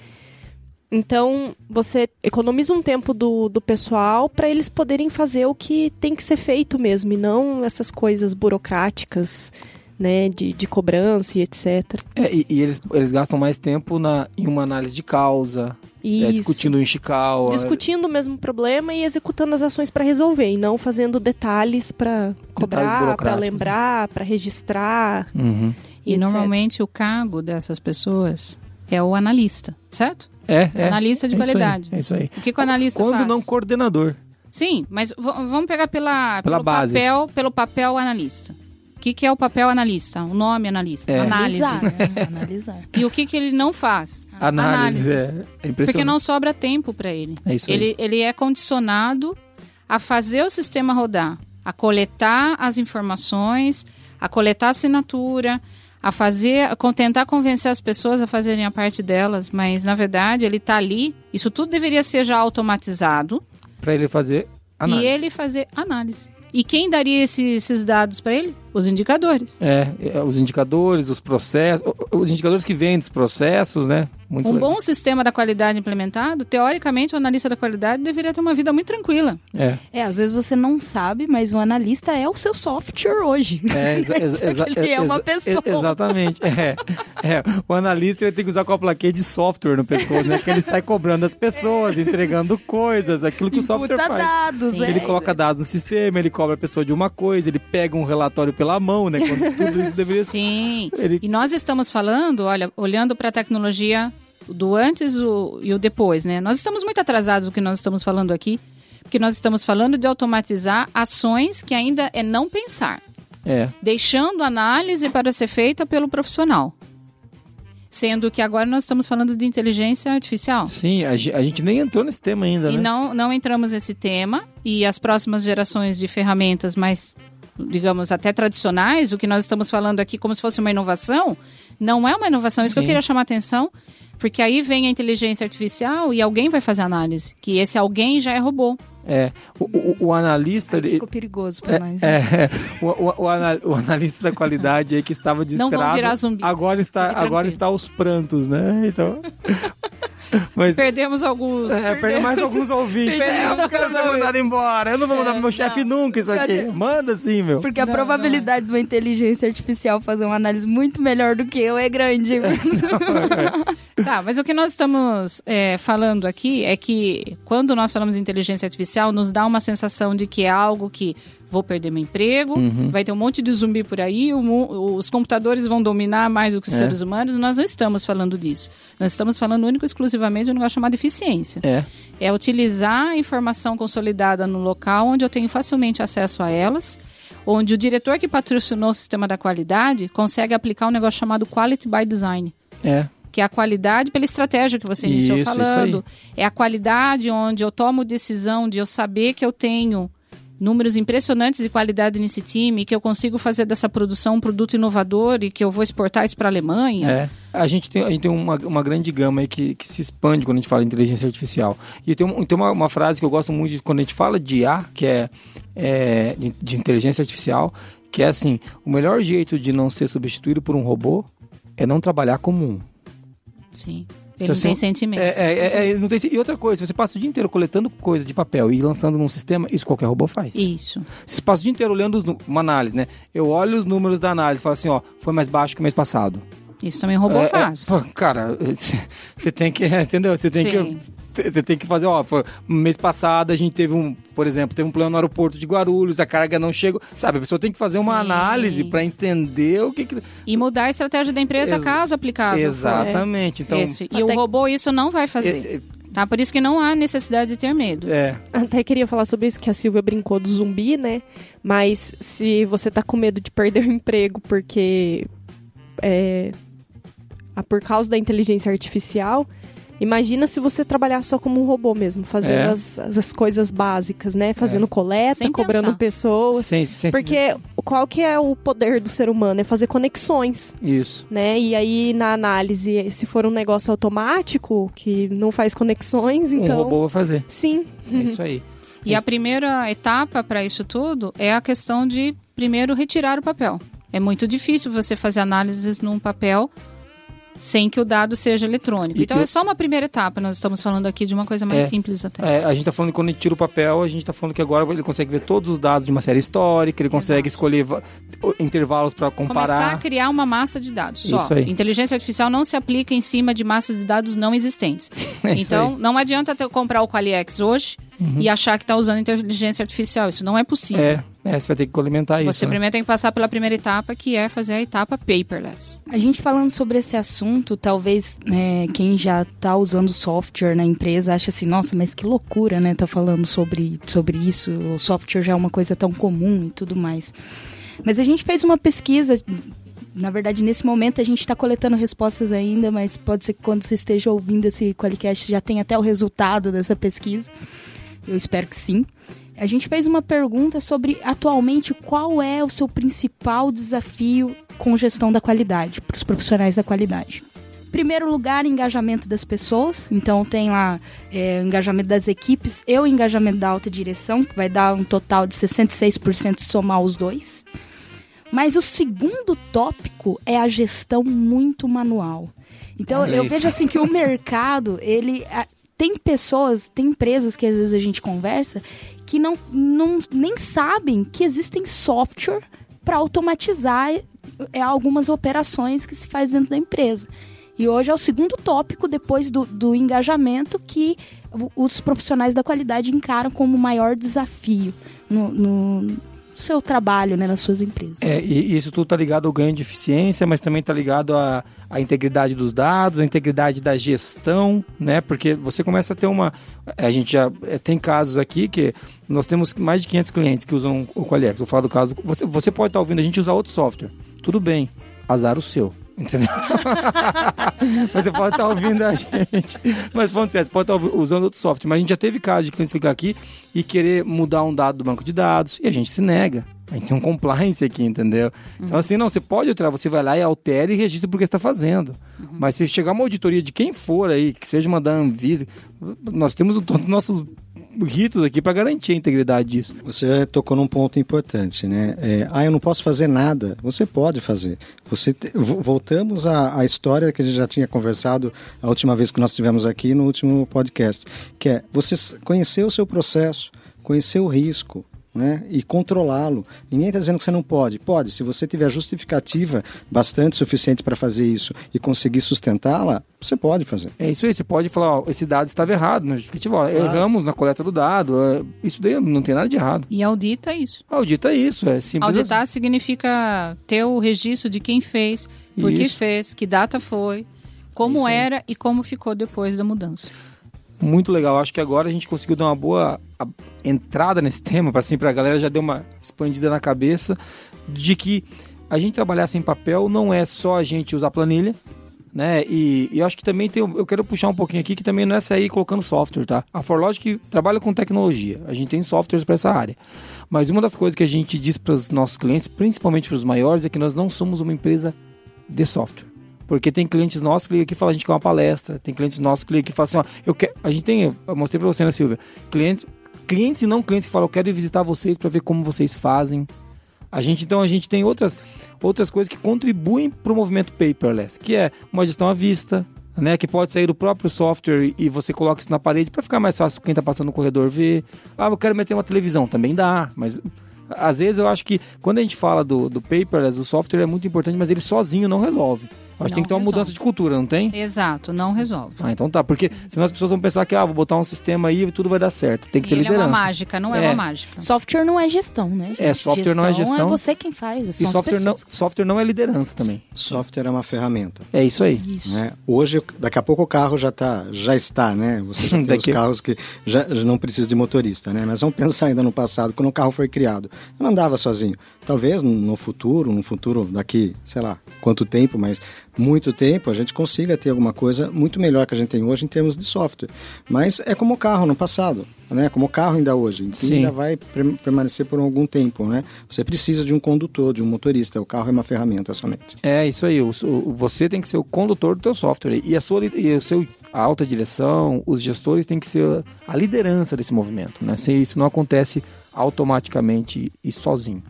Speaker 3: Então, você economiza um tempo do, do pessoal para eles poderem fazer o que tem que ser feito mesmo, e não essas coisas burocráticas, né, de, de cobrança e etc.
Speaker 1: É, e, e eles, eles gastam mais tempo na, em uma análise de causa, é,
Speaker 3: Isso.
Speaker 1: discutindo o Ishikawa.
Speaker 3: Discutindo o mesmo problema e executando as ações para resolver, e não fazendo detalhes para cobrar, para
Speaker 1: né?
Speaker 3: lembrar, para registrar.
Speaker 1: Uhum.
Speaker 5: E
Speaker 3: etc.
Speaker 5: normalmente o cargo dessas pessoas é o analista, certo?
Speaker 1: É, é.
Speaker 5: Analista de
Speaker 1: é isso aí,
Speaker 5: qualidade.
Speaker 1: é isso aí.
Speaker 5: O que, que o analista
Speaker 1: Quando
Speaker 5: faz?
Speaker 1: não coordenador.
Speaker 5: Sim, mas vamos pegar pela,
Speaker 1: Pela
Speaker 5: pelo,
Speaker 1: base.
Speaker 5: papel, pelo papel analista. O que, que é o papel analista? O nome analista.
Speaker 1: É.
Speaker 5: Análise.
Speaker 4: Analisar, né? Analisar.
Speaker 5: E o que, que ele não faz?
Speaker 1: Análise, é, é impressionante.
Speaker 5: Porque não sobra tempo para ele.
Speaker 1: É isso aí.
Speaker 5: ele, ele é condicionado a fazer o sistema rodar, a coletar as informações, a coletar a assinatura, a fazer, a tentar convencer as pessoas a fazerem a parte delas, mas na verdade ele está ali. Isso tudo deveria ser já automatizado
Speaker 1: Pra ele fazer análise.
Speaker 5: e ele fazer análise. E quem daria esse- esses dados para ele? Os indicadores.
Speaker 1: É, é, os indicadores, os processos, os indicadores que vêm dos processos, né? Muito
Speaker 5: Um
Speaker 1: legal.
Speaker 5: bom sistema da qualidade implementado, teoricamente, o analista da qualidade deveria ter uma vida muito tranquila.
Speaker 1: É,
Speaker 4: É, às vezes você não sabe, mas o analista é o seu software hoje.
Speaker 1: é, exa- exa- [laughs] exa-
Speaker 4: Ele é uma pessoa.
Speaker 1: Exatamente. É, é. O analista ele tem que usar com a plaquinha de software no pescoço, né? Que ele sai cobrando as pessoas, entregando coisas, aquilo que o software
Speaker 4: Imputa
Speaker 1: faz.
Speaker 4: dados,
Speaker 5: Sim.
Speaker 4: é.
Speaker 1: Ele coloca dados no sistema, ele cobra a pessoa de uma coisa, ele pega um relatório pela mão, né? Quando tudo isso deveria ser.
Speaker 5: Sim.
Speaker 1: Ele-
Speaker 5: E nós estamos falando, olha, olhando para a tecnologia do antes o- e o depois, né? Nós estamos muito atrasados do que nós estamos falando aqui, porque nós estamos falando de automatizar ações que ainda é não pensar,
Speaker 1: É.
Speaker 5: deixando análise para ser feita pelo profissional. Sendo que agora nós estamos falando de inteligência artificial.
Speaker 1: Sim, a, a gente nem entrou nesse tema ainda,
Speaker 5: E
Speaker 1: né?
Speaker 5: não, não entramos nesse tema. E as próximas gerações de ferramentas mais, digamos, até tradicionais, o que nós estamos falando aqui como se fosse uma inovação, não é uma inovação. Isso que eu
Speaker 1: Sim.
Speaker 5: queria chamar a atenção, porque aí vem a inteligência artificial e alguém vai fazer análise. Que esse alguém já é robô.
Speaker 1: É. O, o- o analista.
Speaker 4: Aí
Speaker 1: ele-
Speaker 4: ficou perigoso pra nós.
Speaker 1: É,
Speaker 4: né?
Speaker 1: é. [laughs] o, o- o ana- o analista da qualidade aí que estava
Speaker 5: Não
Speaker 1: desesperado.
Speaker 5: vão virar zumbis.
Speaker 1: Agora está, agora está aos prantos, né? Então. [laughs] Mas.
Speaker 5: Perdemos alguns.
Speaker 1: É, perdeu mais alguns ouvintes. É, eu não quero ser mandado embora. Eu não vou mandar pro meu chefe nunca isso aqui. Manda sim, meu.
Speaker 4: Porque a
Speaker 5: Não,
Speaker 4: probabilidade de uma inteligência artificial fazer uma análise muito melhor do que eu é grande. [laughs]
Speaker 5: Tá, mas o que nós estamos é, falando aqui é que quando nós falamos de inteligência artificial, nos dá uma sensação de que é algo que vou perder meu emprego,
Speaker 1: Uhum.
Speaker 5: vai ter um monte de zumbi por aí, o os computadores vão dominar mais do que os
Speaker 1: É.
Speaker 5: seres humanos. Nós não estamos falando disso. Nós estamos falando único e exclusivamente de um negócio chamado eficiência.
Speaker 1: É.
Speaker 5: É utilizar a informação consolidada no local onde eu tenho facilmente acesso a elas, onde o diretor que patrocinou o sistema da qualidade consegue aplicar um negócio chamado Quality by Design
Speaker 1: É.
Speaker 5: que é a qualidade pela estratégia que você iniciou
Speaker 1: Isso, isso
Speaker 5: falando. É a qualidade onde eu tomo decisão de eu saber que eu tenho números impressionantes de qualidade nesse time, que eu consigo fazer dessa produção um produto inovador e que eu vou exportar isso para a Alemanha.
Speaker 1: É. A gente tem, a gente tem uma, uma grande gama aí que, que se expande quando a gente fala em inteligência artificial. E tem, tem uma, uma frase que eu gosto muito de quando a gente fala de IA, que é, é, de, de inteligência artificial, que é assim: o melhor jeito de não ser substituído por um robô é não trabalhar como um.
Speaker 5: Sim. Ele
Speaker 1: Então,
Speaker 5: não tem
Speaker 1: assim,
Speaker 5: sentimento.
Speaker 1: É, é, é, é, não tem, e outra coisa, você passa o dia inteiro coletando coisa de papel e lançando num sistema, isso qualquer robô faz.
Speaker 5: Isso.
Speaker 1: Você passa o dia inteiro olhando os uma análise, né? Eu olho os números da análise e falo assim, ó, foi mais baixo que o mês passado.
Speaker 5: Isso também robô
Speaker 1: É, é,
Speaker 5: faz.
Speaker 1: cara, [laughs] você tem que, entendeu? Você tem
Speaker 5: Sim.
Speaker 1: que você tem que fazer, ó, foi, mês passado a gente teve um, por exemplo, teve um problema no aeroporto de Guarulhos, a carga não chegou, sabe? A pessoa tem que fazer uma
Speaker 5: Sim.
Speaker 1: análise para entender o que que
Speaker 5: E mudar a estratégia da empresa
Speaker 1: Ex-
Speaker 5: caso aplicável.
Speaker 1: Exatamente. Então,
Speaker 5: Isso. E o robô isso não vai fazer.
Speaker 1: é- é-
Speaker 5: Tá? Por isso que não há necessidade de ter medo.
Speaker 1: É.
Speaker 3: Até queria falar sobre isso que a Silvia brincou do zumbi, né? Mas se você tá com medo de perder o emprego porque é, por causa da inteligência artificial, imagina se você trabalhar só como um robô mesmo, fazendo
Speaker 1: É.
Speaker 3: as, as coisas básicas, né? Fazendo coleta,
Speaker 5: Sem
Speaker 3: cobrando
Speaker 5: pensar.
Speaker 3: pessoas.
Speaker 1: Sem, sem
Speaker 3: Porque qual que é o poder do ser humano? É fazer conexões,
Speaker 1: Isso.
Speaker 3: né? E aí, na análise, se for um negócio automático, que não faz conexões, então...
Speaker 1: Um robô vai fazer.
Speaker 3: Sim.
Speaker 1: É isso aí.
Speaker 5: E a primeira etapa para isso tudo é a questão de primeiro retirar o papel. É muito difícil você fazer análises num papel sem que o dado seja eletrônico. Então é só uma primeira etapa. Nós estamos falando aqui de uma coisa mais
Speaker 1: É.
Speaker 5: simples até.
Speaker 1: É, a gente tá falando que quando gente tira o papel, a gente tá falando que agora ele consegue ver todos os dados de uma série histórica, ele consegue escolher va- intervalos para
Speaker 5: Começar a
Speaker 1: comparar.
Speaker 5: criar uma massa de dados só.
Speaker 1: Isso aí.
Speaker 5: Inteligência artificial não se aplica em cima de massas de dados não existentes. [laughs]
Speaker 1: É
Speaker 5: então,
Speaker 1: aí. Uhum.
Speaker 5: não adianta ter, comprar o Qualiex hoje e achar que está usando inteligência artificial. Isso não é possível.
Speaker 1: É, é, você vai ter que complementar isso.
Speaker 5: Você
Speaker 1: né?
Speaker 5: primeiro tem que passar pela primeira etapa, que é fazer a etapa paperless.
Speaker 4: A gente falando sobre esse assunto, talvez né, quem já tá usando software na empresa ache assim, nossa, mas que loucura, né? Tá falando sobre, sobre isso. O software já é uma coisa tão comum e tudo mais. Mas a gente fez uma pesquisa. Na verdade, nesse momento a gente está coletando respostas ainda, mas pode ser que quando você esteja ouvindo esse Qualicast já tenha até o resultado dessa pesquisa. Eu espero que sim. A gente fez uma pergunta sobre atualmente qual é o seu principal desafio com gestão da qualidade, para os profissionais da qualidade. Primeiro lugar, engajamento das pessoas. Então tem lá é, engajamento das equipes e o engajamento da alta direção, que vai dar um total de 66% se somar os dois. Mas o segundo tópico é a gestão muito manual. Então
Speaker 1: Olha
Speaker 4: eu
Speaker 1: isso.
Speaker 4: vejo assim que o mercado, ele tem pessoas, tem empresas que às vezes a gente conversa que não, não nem sabem que existem software para automatizar é, algumas operações que se faz dentro da empresa. E hoje é o segundo tópico, depois do, do engajamento, que os profissionais da qualidade encaram como o maior desafio no, no seu trabalho, né, nas suas empresas.
Speaker 1: É, e isso tudo tá ligado ao ganho de eficiência, mas também tá ligado à, à integridade dos dados, à integridade da gestão, né? Porque você começa a ter uma. A gente já é, tem casos aqui que nós temos mais de 500 clientes que usam o Qualiex. Vou falar do caso. Você, você pode estar ouvindo a gente usar outro software. Tudo bem, azar o seu. [laughs] Entendeu? você pode estar ouvindo a gente. Mas falando sério, você pode estar usando outro software. Mas a gente já teve caso de clientes ligar aqui e querer mudar um dado do banco de dados e a gente se nega. A gente tem um compliance aqui, entendeu? Então, assim, não, você pode alterar, você vai lá e altera e registra porque está fazendo. Mas se chegar uma auditoria de quem for aí, que seja uma da Anvisa, nós temos todos os nossos ritos aqui para garantir a integridade disso.
Speaker 6: Você tocou num ponto importante, né? É, ah, eu não posso fazer nada. Você pode fazer. Você te- vo- voltamos à, à história que a gente já tinha conversado a última vez que nós estivemos aqui no último podcast, que é você conhecer o seu processo, conhecer o risco. Né? E controlá-lo. Ninguém está dizendo que você não pode. Pode, se você tiver justificativa bastante suficiente para fazer isso e conseguir sustentá-la, você pode fazer.
Speaker 1: É isso aí, você pode falar, ó, esse dado estava errado, né? Justificativa, ó, erramos na coleta do dado, é, isso daí não tem nada de errado.
Speaker 5: E audita é isso.
Speaker 1: Audita é isso, é simples
Speaker 5: Auditar
Speaker 1: assim.
Speaker 5: significa ter o registro de quem fez, por que
Speaker 1: Isso.
Speaker 5: fez, que data foi, como
Speaker 1: Isso aí.
Speaker 5: era e como ficou depois da mudança.
Speaker 1: Muito legal. Acho que agora a gente conseguiu dar uma boa entrada nesse tema, para assim, a galera já deu uma expandida na cabeça de que a gente trabalhar sem papel não é só a gente usar planilha, né? E, e acho que também tem. Eu quero puxar um pouquinho aqui que também não é sair colocando software, tá? A Forlogic trabalha com tecnologia. A gente tem softwares para essa área. Mas uma das coisas que a gente diz para os nossos clientes, principalmente para os maiores, é que nós não somos uma empresa de software. Porque tem clientes nossos que ligam aqui e falam, a gente quer uma palestra. Tem clientes nossos que ligam aqui e falam assim, ó, eu quero... A gente tem, eu mostrei pra você, né, Silvia? Clientes, clientes e não clientes que falam, eu quero ir visitar vocês para ver como vocês fazem. A gente, então, a gente tem outras, outras coisas que contribuem para o movimento paperless, que é uma gestão à vista, né, que pode sair do próprio software e você coloca isso na parede para ficar mais fácil quem está passando no corredor ver. Ah, eu quero meter uma televisão, também dá, mas às vezes eu acho que quando a gente fala do, do paperless, o software é muito importante, mas ele sozinho não resolve. Acho que tem que ter uma
Speaker 5: resolve.
Speaker 1: mudança de cultura, não tem?
Speaker 5: Exato, não resolve.
Speaker 1: Ah, então tá. Porque senão as pessoas vão pensar que, ah, vou botar um sistema aí e tudo vai dar certo. Tem que
Speaker 5: E
Speaker 1: ter
Speaker 5: ele é
Speaker 1: liderança.
Speaker 5: uma mágica, não é,
Speaker 1: É.
Speaker 5: uma mágica.
Speaker 4: Software não é gestão, né? gente?
Speaker 1: É, software não é gestão.
Speaker 4: é você quem faz.
Speaker 1: E
Speaker 4: São as
Speaker 1: software não, software não é liderança também.
Speaker 6: Software é uma ferramenta.
Speaker 1: É isso aí.
Speaker 4: Isso.
Speaker 6: né? Hoje, daqui a pouco o carro já, tá, já está, né? Você já [laughs] tem os
Speaker 1: Daqui-
Speaker 6: carros que já, já não precisa de motorista, né? Mas vamos pensar ainda no passado, quando o carro foi criado. Eu não andava sozinho. Talvez no futuro, no futuro daqui, sei lá, quanto tempo, mas muito tempo, a gente consiga ter alguma coisa muito melhor que a gente tem hoje em termos de software. Mas é como o carro no passado, né? Como o carro ainda hoje. Então ainda vai permanecer por algum tempo, né? Você precisa de um condutor, de um motorista. O carro é uma ferramenta somente.
Speaker 1: É isso aí. O, o- você tem que ser o condutor do teu software. E a sua e o seu a alta direção, os gestores têm que ser a liderança desse movimento, né? Se isso não acontece automaticamente e sozinho.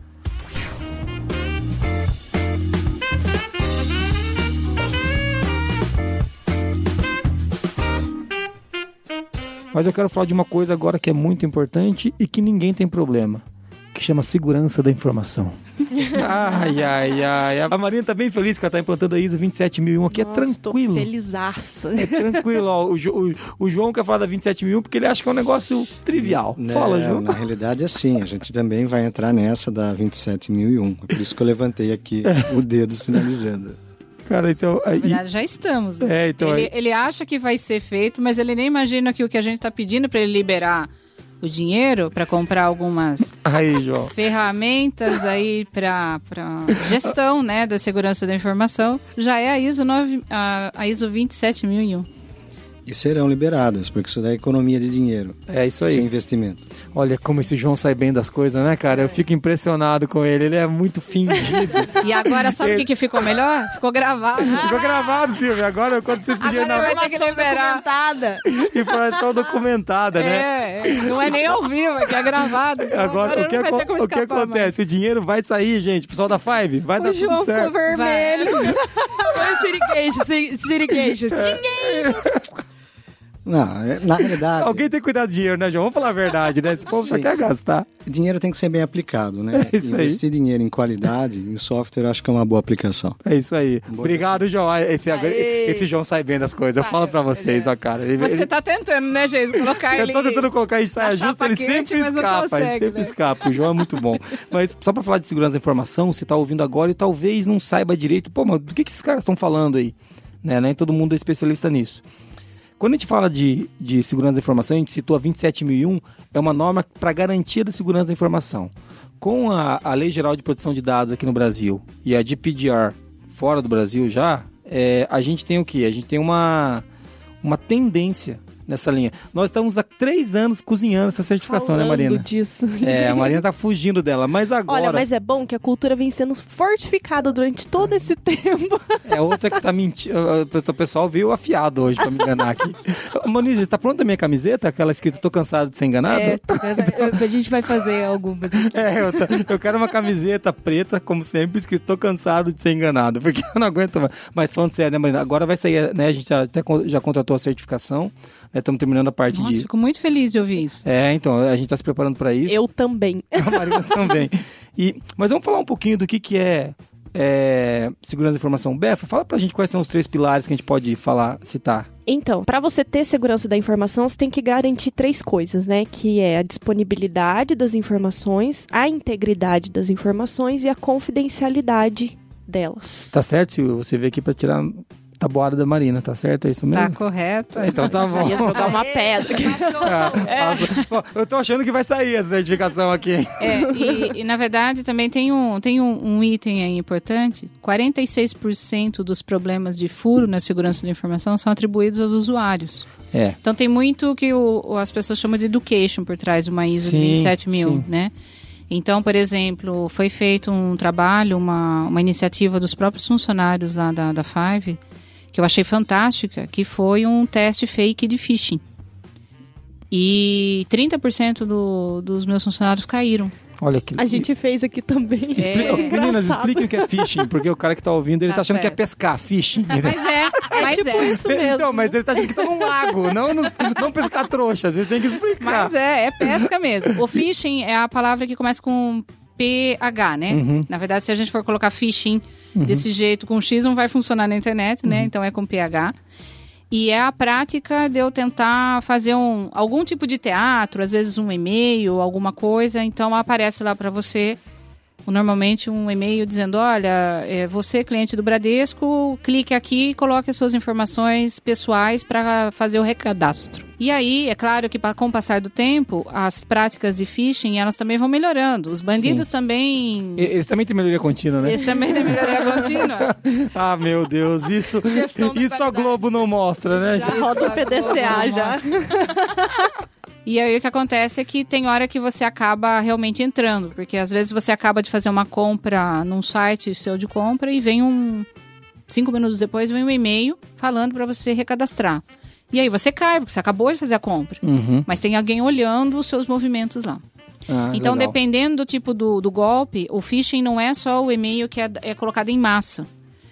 Speaker 1: Mas eu quero falar de uma coisa agora que é muito importante e que ninguém tem problema, que chama segurança da informação. ai, ai, ai. A Marina tá bem feliz que ela tá implantando a ISO 27001 aqui, é
Speaker 3: Nossa,
Speaker 1: tranquilo.
Speaker 3: Tô felizaça.
Speaker 1: É tranquilo, ó. O, Jo- o- o João quer falar da 27001 porque ele acha que é um negócio trivial. Fala, João.
Speaker 6: Na realidade é assim, a gente também vai entrar nessa da 27001. É por isso que eu levantei aqui o dedo sinalizando.
Speaker 1: Cara, então.
Speaker 5: Na verdade, já estamos. né?
Speaker 1: É, então.
Speaker 5: ele,
Speaker 1: aí-
Speaker 5: ele acha que vai ser feito, mas ele nem imagina que o que a gente está pedindo para ele liberar o dinheiro para comprar algumas
Speaker 1: Aí,
Speaker 5: ferramentas aí para gestão né, da segurança da informação já é a ISO, 9, a, a ISO 27001.
Speaker 6: E serão liberadas, porque isso daí é economia de dinheiro,
Speaker 1: É isso
Speaker 6: sem
Speaker 1: aí.
Speaker 6: investimento.
Speaker 1: Olha como esse João sai bem das coisas, né, cara? Eu fico impressionado com ele. Ele é muito fingido.
Speaker 5: E agora, sabe o
Speaker 1: Ele-
Speaker 5: que, que ficou melhor? Ficou gravado. [laughs]
Speaker 1: Ficou gravado, Silvio. Agora, quando vocês pediram
Speaker 5: Agora
Speaker 1: na
Speaker 5: vai ter que liberar.
Speaker 4: documentada.
Speaker 1: informação documentada, né?
Speaker 5: É, é, não é nem ao vivo, é que é gravado. Então
Speaker 1: Agora, o que, aco- o que acontece? O dinheiro vai sair, gente. Pessoal da Five, vai dar
Speaker 3: O João
Speaker 1: tudo
Speaker 3: ficou
Speaker 1: certo.
Speaker 3: vermelho.
Speaker 4: Foi sirigueijo, [laughs] siri- sirigueijo.
Speaker 6: Não, é- na [laughs] realidade,
Speaker 1: Alguém tem que cuidar do dinheiro, né, João? Vamos falar a verdade, né? Esse povo só
Speaker 6: Sim.
Speaker 1: quer gastar.
Speaker 6: dinheiro tem que ser bem aplicado, né? [laughs]
Speaker 1: É isso aí.
Speaker 6: Investir dinheiro em qualidade, em software, eu acho que é uma boa aplicação.
Speaker 1: É isso aí. Obrigado, João. Esse,
Speaker 4: Aê.
Speaker 1: esse João sai bem das coisas. Eu falo pra vocês, ó, cara. Ele,
Speaker 5: Você
Speaker 1: ele-
Speaker 5: tá tentando, né, Geis? Colocar
Speaker 1: eu
Speaker 5: ele...
Speaker 1: tô tentando colocar em saia
Speaker 5: na
Speaker 1: justa,
Speaker 5: chapa
Speaker 1: ele
Speaker 5: quente,
Speaker 1: sempre escapa. ele
Speaker 5: consegue,
Speaker 1: sempre
Speaker 5: né?
Speaker 1: escapa. O João é muito bom. Mas só pra falar de segurança da informação, você tá ouvindo agora e talvez não saiba direito. Pô, mas do que, que esses caras estão falando aí? Né? Nem todo mundo é especialista nisso. Quando a gente fala de, de segurança da informação, a gente citou a 27001, é uma norma para garantia da segurança da informação. Com a, a Lei Geral de Proteção de Dados aqui no Brasil e a GDPR fora do Brasil já, é, a gente tem o quê? A gente tem uma, uma tendência nessa linha. Nós estamos há três anos cozinhando essa certificação, né,
Speaker 3: Falando
Speaker 1: Marina?
Speaker 3: disso.
Speaker 1: É, a Marina tá fugindo dela, mas agora
Speaker 3: Olha, mas é bom que a cultura vem sendo fortificada durante todo esse tempo. [laughs]
Speaker 1: é outra que tá mentindo. O pessoal veio afiado hoje pra me enganar aqui. [laughs] Moniz, tá pronta a minha camiseta? Aquela escrita Tô cansado de ser enganado?
Speaker 4: É, a gente vai fazer algumas. [laughs]
Speaker 1: É, eu, eu quero uma camiseta preta, como sempre, escrito Tô cansado de ser enganado, porque eu não aguento mais. Mas falando sério, né, Marina? Agora vai sair, né? A gente já, até já contratou a certificação, Estamos terminando a parte
Speaker 5: Nossa,
Speaker 1: de.
Speaker 5: fico muito feliz de ouvir isso.
Speaker 1: É, então, a gente tá se preparando para isso.
Speaker 3: Eu também. [laughs]
Speaker 1: A Marina também. E, mas vamos falar um pouquinho do que, que é, é segurança da informação. Befa, fala pra gente quais são os três pilares que a gente pode falar, citar.
Speaker 3: Então, para você ter segurança da informação, você tem que garantir três coisas, né? Que é a disponibilidade das informações, a integridade das informações e a confidencialidade delas.
Speaker 1: Tá certo, Silvio? Você veio aqui pra tirar tabuada da Marina, tá certo? É isso mesmo?
Speaker 5: Tá correto.
Speaker 1: Então tá bom.
Speaker 3: Ia jogar uma pedra. [laughs]
Speaker 1: Ah, nossa, pô, eu tô achando que vai sair essa certificação aqui. hein?
Speaker 5: É, e, e, na verdade também tem um, tem um, um item aí importante. 46% dos problemas de furo na segurança da informação são atribuídos aos usuários.
Speaker 1: É.
Speaker 5: Então tem muito que o, o- as pessoas chamam de education por trás de uma ISO
Speaker 1: Sim,
Speaker 5: 27000,
Speaker 1: sim.
Speaker 5: né? Então, por exemplo, foi feito um trabalho, uma, uma iniciativa dos próprios funcionários lá da, da Five, que eu achei fantástica, que foi um teste fake de phishing. E 30% do, dos meus funcionários caíram.
Speaker 1: Olha que
Speaker 3: A gente fez aqui também. [laughs]
Speaker 1: Expli-
Speaker 5: É.
Speaker 1: Meninas, expliquem o que é phishing, porque o cara que tá ouvindo, ele tá,
Speaker 5: Tá
Speaker 1: achando que é
Speaker 5: certo.
Speaker 1: pescar, phishing.
Speaker 5: Mas é, mas
Speaker 3: tipo
Speaker 5: é.
Speaker 3: isso mesmo.
Speaker 1: Então, mas ele tá achando que tá num lago, não, no- não pescar trouxa, você tem que explicar.
Speaker 5: Mas é, é pesca mesmo. O phishing é a palavra que começa com PH, né?
Speaker 1: Uhum.
Speaker 5: Na verdade, se a gente for colocar phishing desse jeito com X, não vai funcionar na internet, né? Então é com PH. E é a prática de eu tentar fazer um, algum tipo de teatro, às vezes um e-mail, alguma coisa. Então aparece lá para você normalmente um e-mail dizendo: olha, é, você, cliente do Bradesco, clique aqui e coloque as suas informações pessoais para fazer o recadastro. E aí, é claro que com o passar do tempo, as práticas de phishing elas também vão melhorando. Os bandidos também.
Speaker 1: E- Eles também têm melhoria contínua, né?
Speaker 5: Eles também têm melhoria contínua. [laughs]
Speaker 1: Ah, meu Deus, isso, isso a. Globo não mostra, né?
Speaker 5: Já
Speaker 3: Roda o PDCA já. [laughs]
Speaker 5: E aí o que acontece é que tem hora que você acaba realmente entrando, porque às vezes você acaba de fazer uma compra num site seu de compra e vem um cinco minutos depois vem um e-mail falando para você recadastrar. E aí você cai porque você acabou de fazer a compra,
Speaker 1: Uhum.
Speaker 5: mas tem alguém olhando os seus movimentos lá.
Speaker 1: Ah,
Speaker 5: então
Speaker 1: legal.
Speaker 5: dependendo do tipo do, do golpe, o phishing não é só o e-mail que é, é colocado em massa.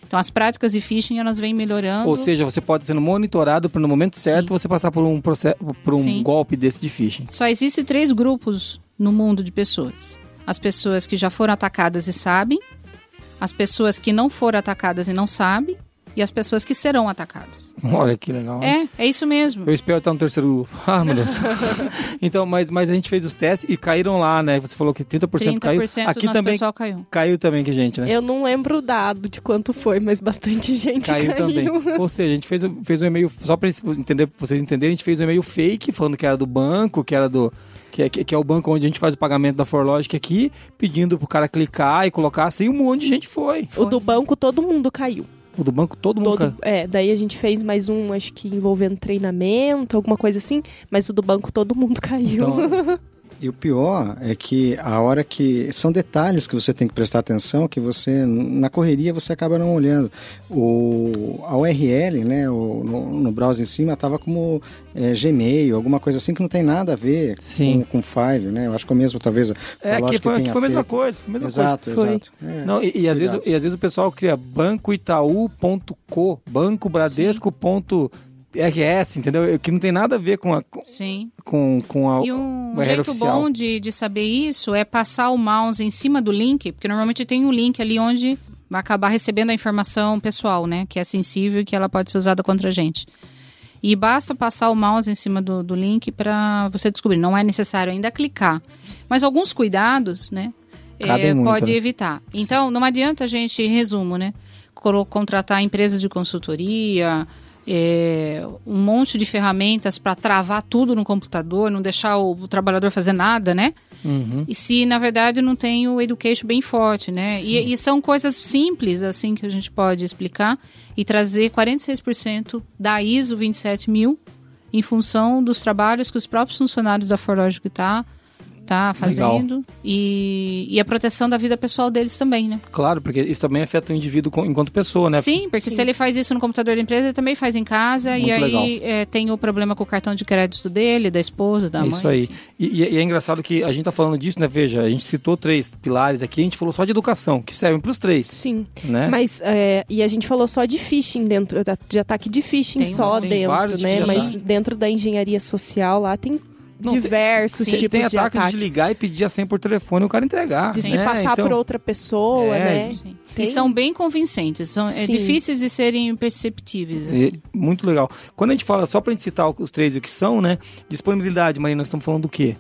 Speaker 5: Então as práticas de phishing elas vêm melhorando.
Speaker 1: Ou seja, você pode sendo monitorado para no momento certo
Speaker 5: Sim.
Speaker 1: você passar por um processo, por um
Speaker 5: Sim.
Speaker 1: golpe desse de phishing.
Speaker 5: Só existem três grupos no mundo de pessoas: as pessoas que já foram atacadas e sabem, as pessoas que não foram atacadas e não sabem, e as pessoas que serão atacadas.
Speaker 1: Olha que legal.
Speaker 5: É, é isso mesmo.
Speaker 1: Eu espero estar no terceiro grupo. [laughs] Ah, meu Deus. [laughs] então, mas, mas a gente fez os testes e caíram lá, né? Você falou que 30%,
Speaker 5: 30%
Speaker 1: caiu.
Speaker 5: do
Speaker 1: Aqui
Speaker 5: nosso
Speaker 1: também
Speaker 5: pessoal caiu.
Speaker 1: caiu também que a gente, né?
Speaker 3: Eu não lembro o dado de quanto foi, mas bastante [laughs] gente
Speaker 1: Caiu
Speaker 3: caiu.
Speaker 1: também. Ou seja, a gente fez, o- fez um e-mail, só para vocês entenderem, a gente fez um e-mail fake, falando que era do banco, que era do. Que é, que, que é o banco onde a gente faz o pagamento da Forlogic aqui, pedindo pro cara clicar e colocar assim, um monte de gente foi.
Speaker 3: O do banco, todo mundo caiu.
Speaker 1: O do banco, todo mundo.
Speaker 3: Todo,
Speaker 1: caiu.
Speaker 3: é, daí a gente fez mais um, acho que envolvendo treinamento, alguma coisa assim, mas o do banco todo mundo [laughs] caiu.
Speaker 1: Então,
Speaker 6: E o pior é que a hora que. São detalhes que você tem que prestar atenção que você, na correria, você acaba não olhando. O, a URL, né, o, no, no browser em cima, estava como é, Gmail, alguma coisa assim que não tem nada a ver
Speaker 1: Sim.
Speaker 6: com, com Five, né? Eu acho que é o mesmo, talvez.
Speaker 1: é, aqui foi,
Speaker 6: tenha
Speaker 1: foi a mesma coisa. Mesma coisa.
Speaker 6: Exato,
Speaker 3: Foi.
Speaker 6: exato. É.
Speaker 1: Não, e, e às vezes, e às vezes o pessoal cria bancoitaú.co, bancobradesco.rs, entendeu? Que não tem nada a ver com a,
Speaker 5: Sim.
Speaker 1: com, com a,
Speaker 5: E um jeito
Speaker 1: oficial.
Speaker 5: bom de, de saber isso é passar o mouse em cima do link, porque normalmente tem um link ali onde vai acabar recebendo a informação pessoal, né? Que é sensível e que ela pode ser usada contra a gente. E basta passar o mouse em cima do, do link para você descobrir. Não é necessário ainda clicar. Mas alguns cuidados, né? É,
Speaker 1: muito,
Speaker 5: pode
Speaker 1: né?
Speaker 5: evitar. Então, não adianta a gente, resumo, né? Contratar empresas de consultoria, é, um monte de ferramentas para travar tudo no computador, não deixar o, o trabalhador fazer nada, né?
Speaker 1: Uhum.
Speaker 5: E se, na verdade, não tem o education bem forte, né? E, e são coisas simples, assim, que a gente pode explicar e trazer 46% da ISO 27000 em função dos trabalhos que os próprios funcionários da Forlogic tá, tá fazendo e, e a proteção da vida pessoal deles também, né?
Speaker 1: Claro, porque isso também afeta o indivíduo com- enquanto pessoa, né?
Speaker 5: Sim, porque
Speaker 3: Sim.
Speaker 5: se ele faz isso no computador da empresa, ele também faz em casa e
Speaker 1: Muito
Speaker 5: aí
Speaker 1: legal.
Speaker 5: é, tem o problema com o cartão de crédito dele, da esposa, da
Speaker 1: É
Speaker 5: mãe.
Speaker 1: isso aí. E, e- e é engraçado que a gente tá falando disso, né? Veja, a gente citou três pilares aqui, a gente falou só de educação, que servem pros três,
Speaker 3: Sim.
Speaker 1: né?
Speaker 3: Mas, é, e a gente falou só de phishing dentro, de ataque de phishing
Speaker 5: Tem,
Speaker 3: só
Speaker 1: tem
Speaker 3: dentro,
Speaker 1: vários
Speaker 3: né? Mas
Speaker 1: ataque.
Speaker 3: dentro da engenharia social lá tem
Speaker 1: Não,
Speaker 3: diversos
Speaker 1: Tem-
Speaker 3: tipos
Speaker 1: tem
Speaker 3: de
Speaker 1: ataque
Speaker 3: ataque.
Speaker 1: de ligar e pedir a senha por telefone e o cara entregar.
Speaker 3: De se
Speaker 1: né?
Speaker 3: passar
Speaker 1: Então,
Speaker 3: por outra pessoa,
Speaker 1: É,
Speaker 3: né?
Speaker 5: Sim.
Speaker 3: Tem-
Speaker 5: E são bem convincentes, são é,
Speaker 3: Sim.
Speaker 5: difíceis de serem perceptíveis.
Speaker 1: é,
Speaker 5: Assim.
Speaker 1: muito legal. Quando a gente fala, só pra gente citar os três e o que são, né? Disponibilidade, Marina, nós estamos falando do quê?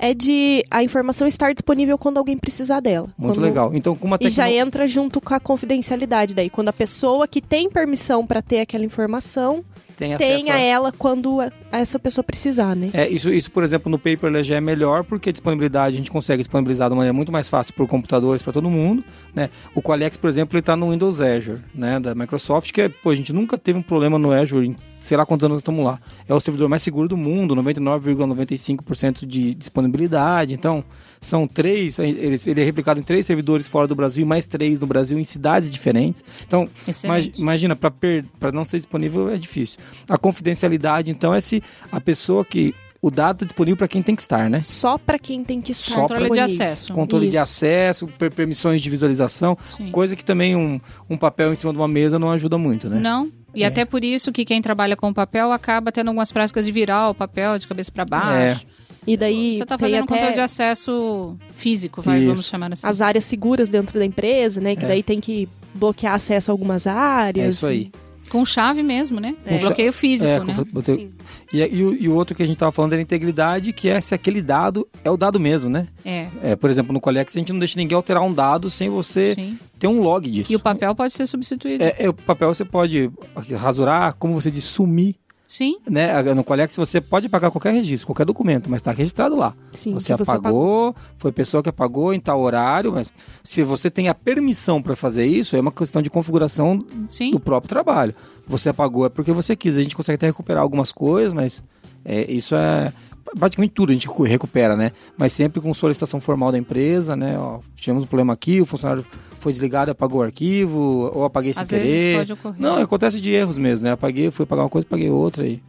Speaker 3: É de a informação estar disponível quando alguém precisar dela.
Speaker 1: Muito
Speaker 3: Quando-
Speaker 1: legal. Então, com uma
Speaker 3: E já
Speaker 1: tecno-
Speaker 3: entra junto com a confidencialidade daí. Quando a pessoa que tem permissão para ter aquela informação
Speaker 1: tem acesso
Speaker 3: tenha
Speaker 1: a...
Speaker 3: ela quando essa pessoa precisar, né?
Speaker 1: É, isso, isso, por exemplo, no paperless já é melhor, porque a disponibilidade a gente consegue disponibilizar de uma maneira muito mais fácil por computadores para todo mundo, né? O Qualiex, por exemplo, ele está no Windows Azure, né, da Microsoft, que é, pô, a gente nunca teve um problema no Azure, em sei lá quantos anos estamos lá. É o servidor mais seguro do mundo, 99,95% de disponibilidade, então são três, ele, ele é replicado em três servidores fora do Brasil e mais três no Brasil em cidades diferentes. Então,
Speaker 5: Excelente.
Speaker 1: Imagina, para não ser disponível é difícil. A confidencialidade, então, é se a pessoa que. O dado está disponível para quem tem que estar, né?
Speaker 3: Só para quem tem que estar
Speaker 1: Só
Speaker 5: Controle de acesso.
Speaker 1: Controle de
Speaker 3: Isso.
Speaker 1: acesso, per- permissões de visualização,
Speaker 5: Sim.
Speaker 1: coisa que também um, um papel em cima de uma mesa não ajuda muito, né?
Speaker 5: Não. E
Speaker 1: É.
Speaker 5: até por isso que quem trabalha com papel acaba tendo algumas práticas de virar o papel de cabeça para baixo.
Speaker 3: E daí
Speaker 5: Você está
Speaker 3: tem
Speaker 5: fazendo
Speaker 3: até
Speaker 5: controle de acesso físico, vai, vamos chamar assim.
Speaker 3: as áreas seguras dentro da empresa, né? Que
Speaker 1: É.
Speaker 3: daí tem que bloquear acesso a algumas áreas.
Speaker 1: É isso aí.
Speaker 5: Com chave mesmo, né?
Speaker 3: É.
Speaker 5: Um bloqueio físico,
Speaker 1: É,
Speaker 5: né?
Speaker 1: botei-
Speaker 3: Sim.
Speaker 1: E, e o, e o outro que a gente estava falando era integridade, que é se aquele dado é o dado mesmo, né?
Speaker 5: É,
Speaker 1: É, por exemplo, no Colex a gente não deixa ninguém alterar um dado sem você
Speaker 5: sim.
Speaker 1: ter um log disso.
Speaker 5: E o papel pode ser substituído.
Speaker 1: É, é, o papel você pode rasurar, como você diz, sumir,
Speaker 5: Sim,
Speaker 1: né? No Colex você pode pagar qualquer registro, qualquer documento, mas está registrado lá.
Speaker 3: Sim,
Speaker 1: você apagou, foi pessoa que apagou em tal horário, mas se você tem a permissão para fazer isso, é uma questão de configuração
Speaker 5: sim.
Speaker 1: do próprio trabalho. Você apagou é porque você quis. A gente consegue até recuperar algumas coisas, mas é, isso é praticamente tudo a gente recu- recupera, né? Mas sempre com solicitação formal da empresa, né? Ó, tivemos um problema aqui, o funcionário foi desligado, apagou o arquivo, ou apaguei sem
Speaker 5: Às
Speaker 1: querer.
Speaker 5: vezes pode ocorrer.
Speaker 1: Não, acontece de erros mesmo, né? Apaguei, fui pagar uma coisa, paguei outra e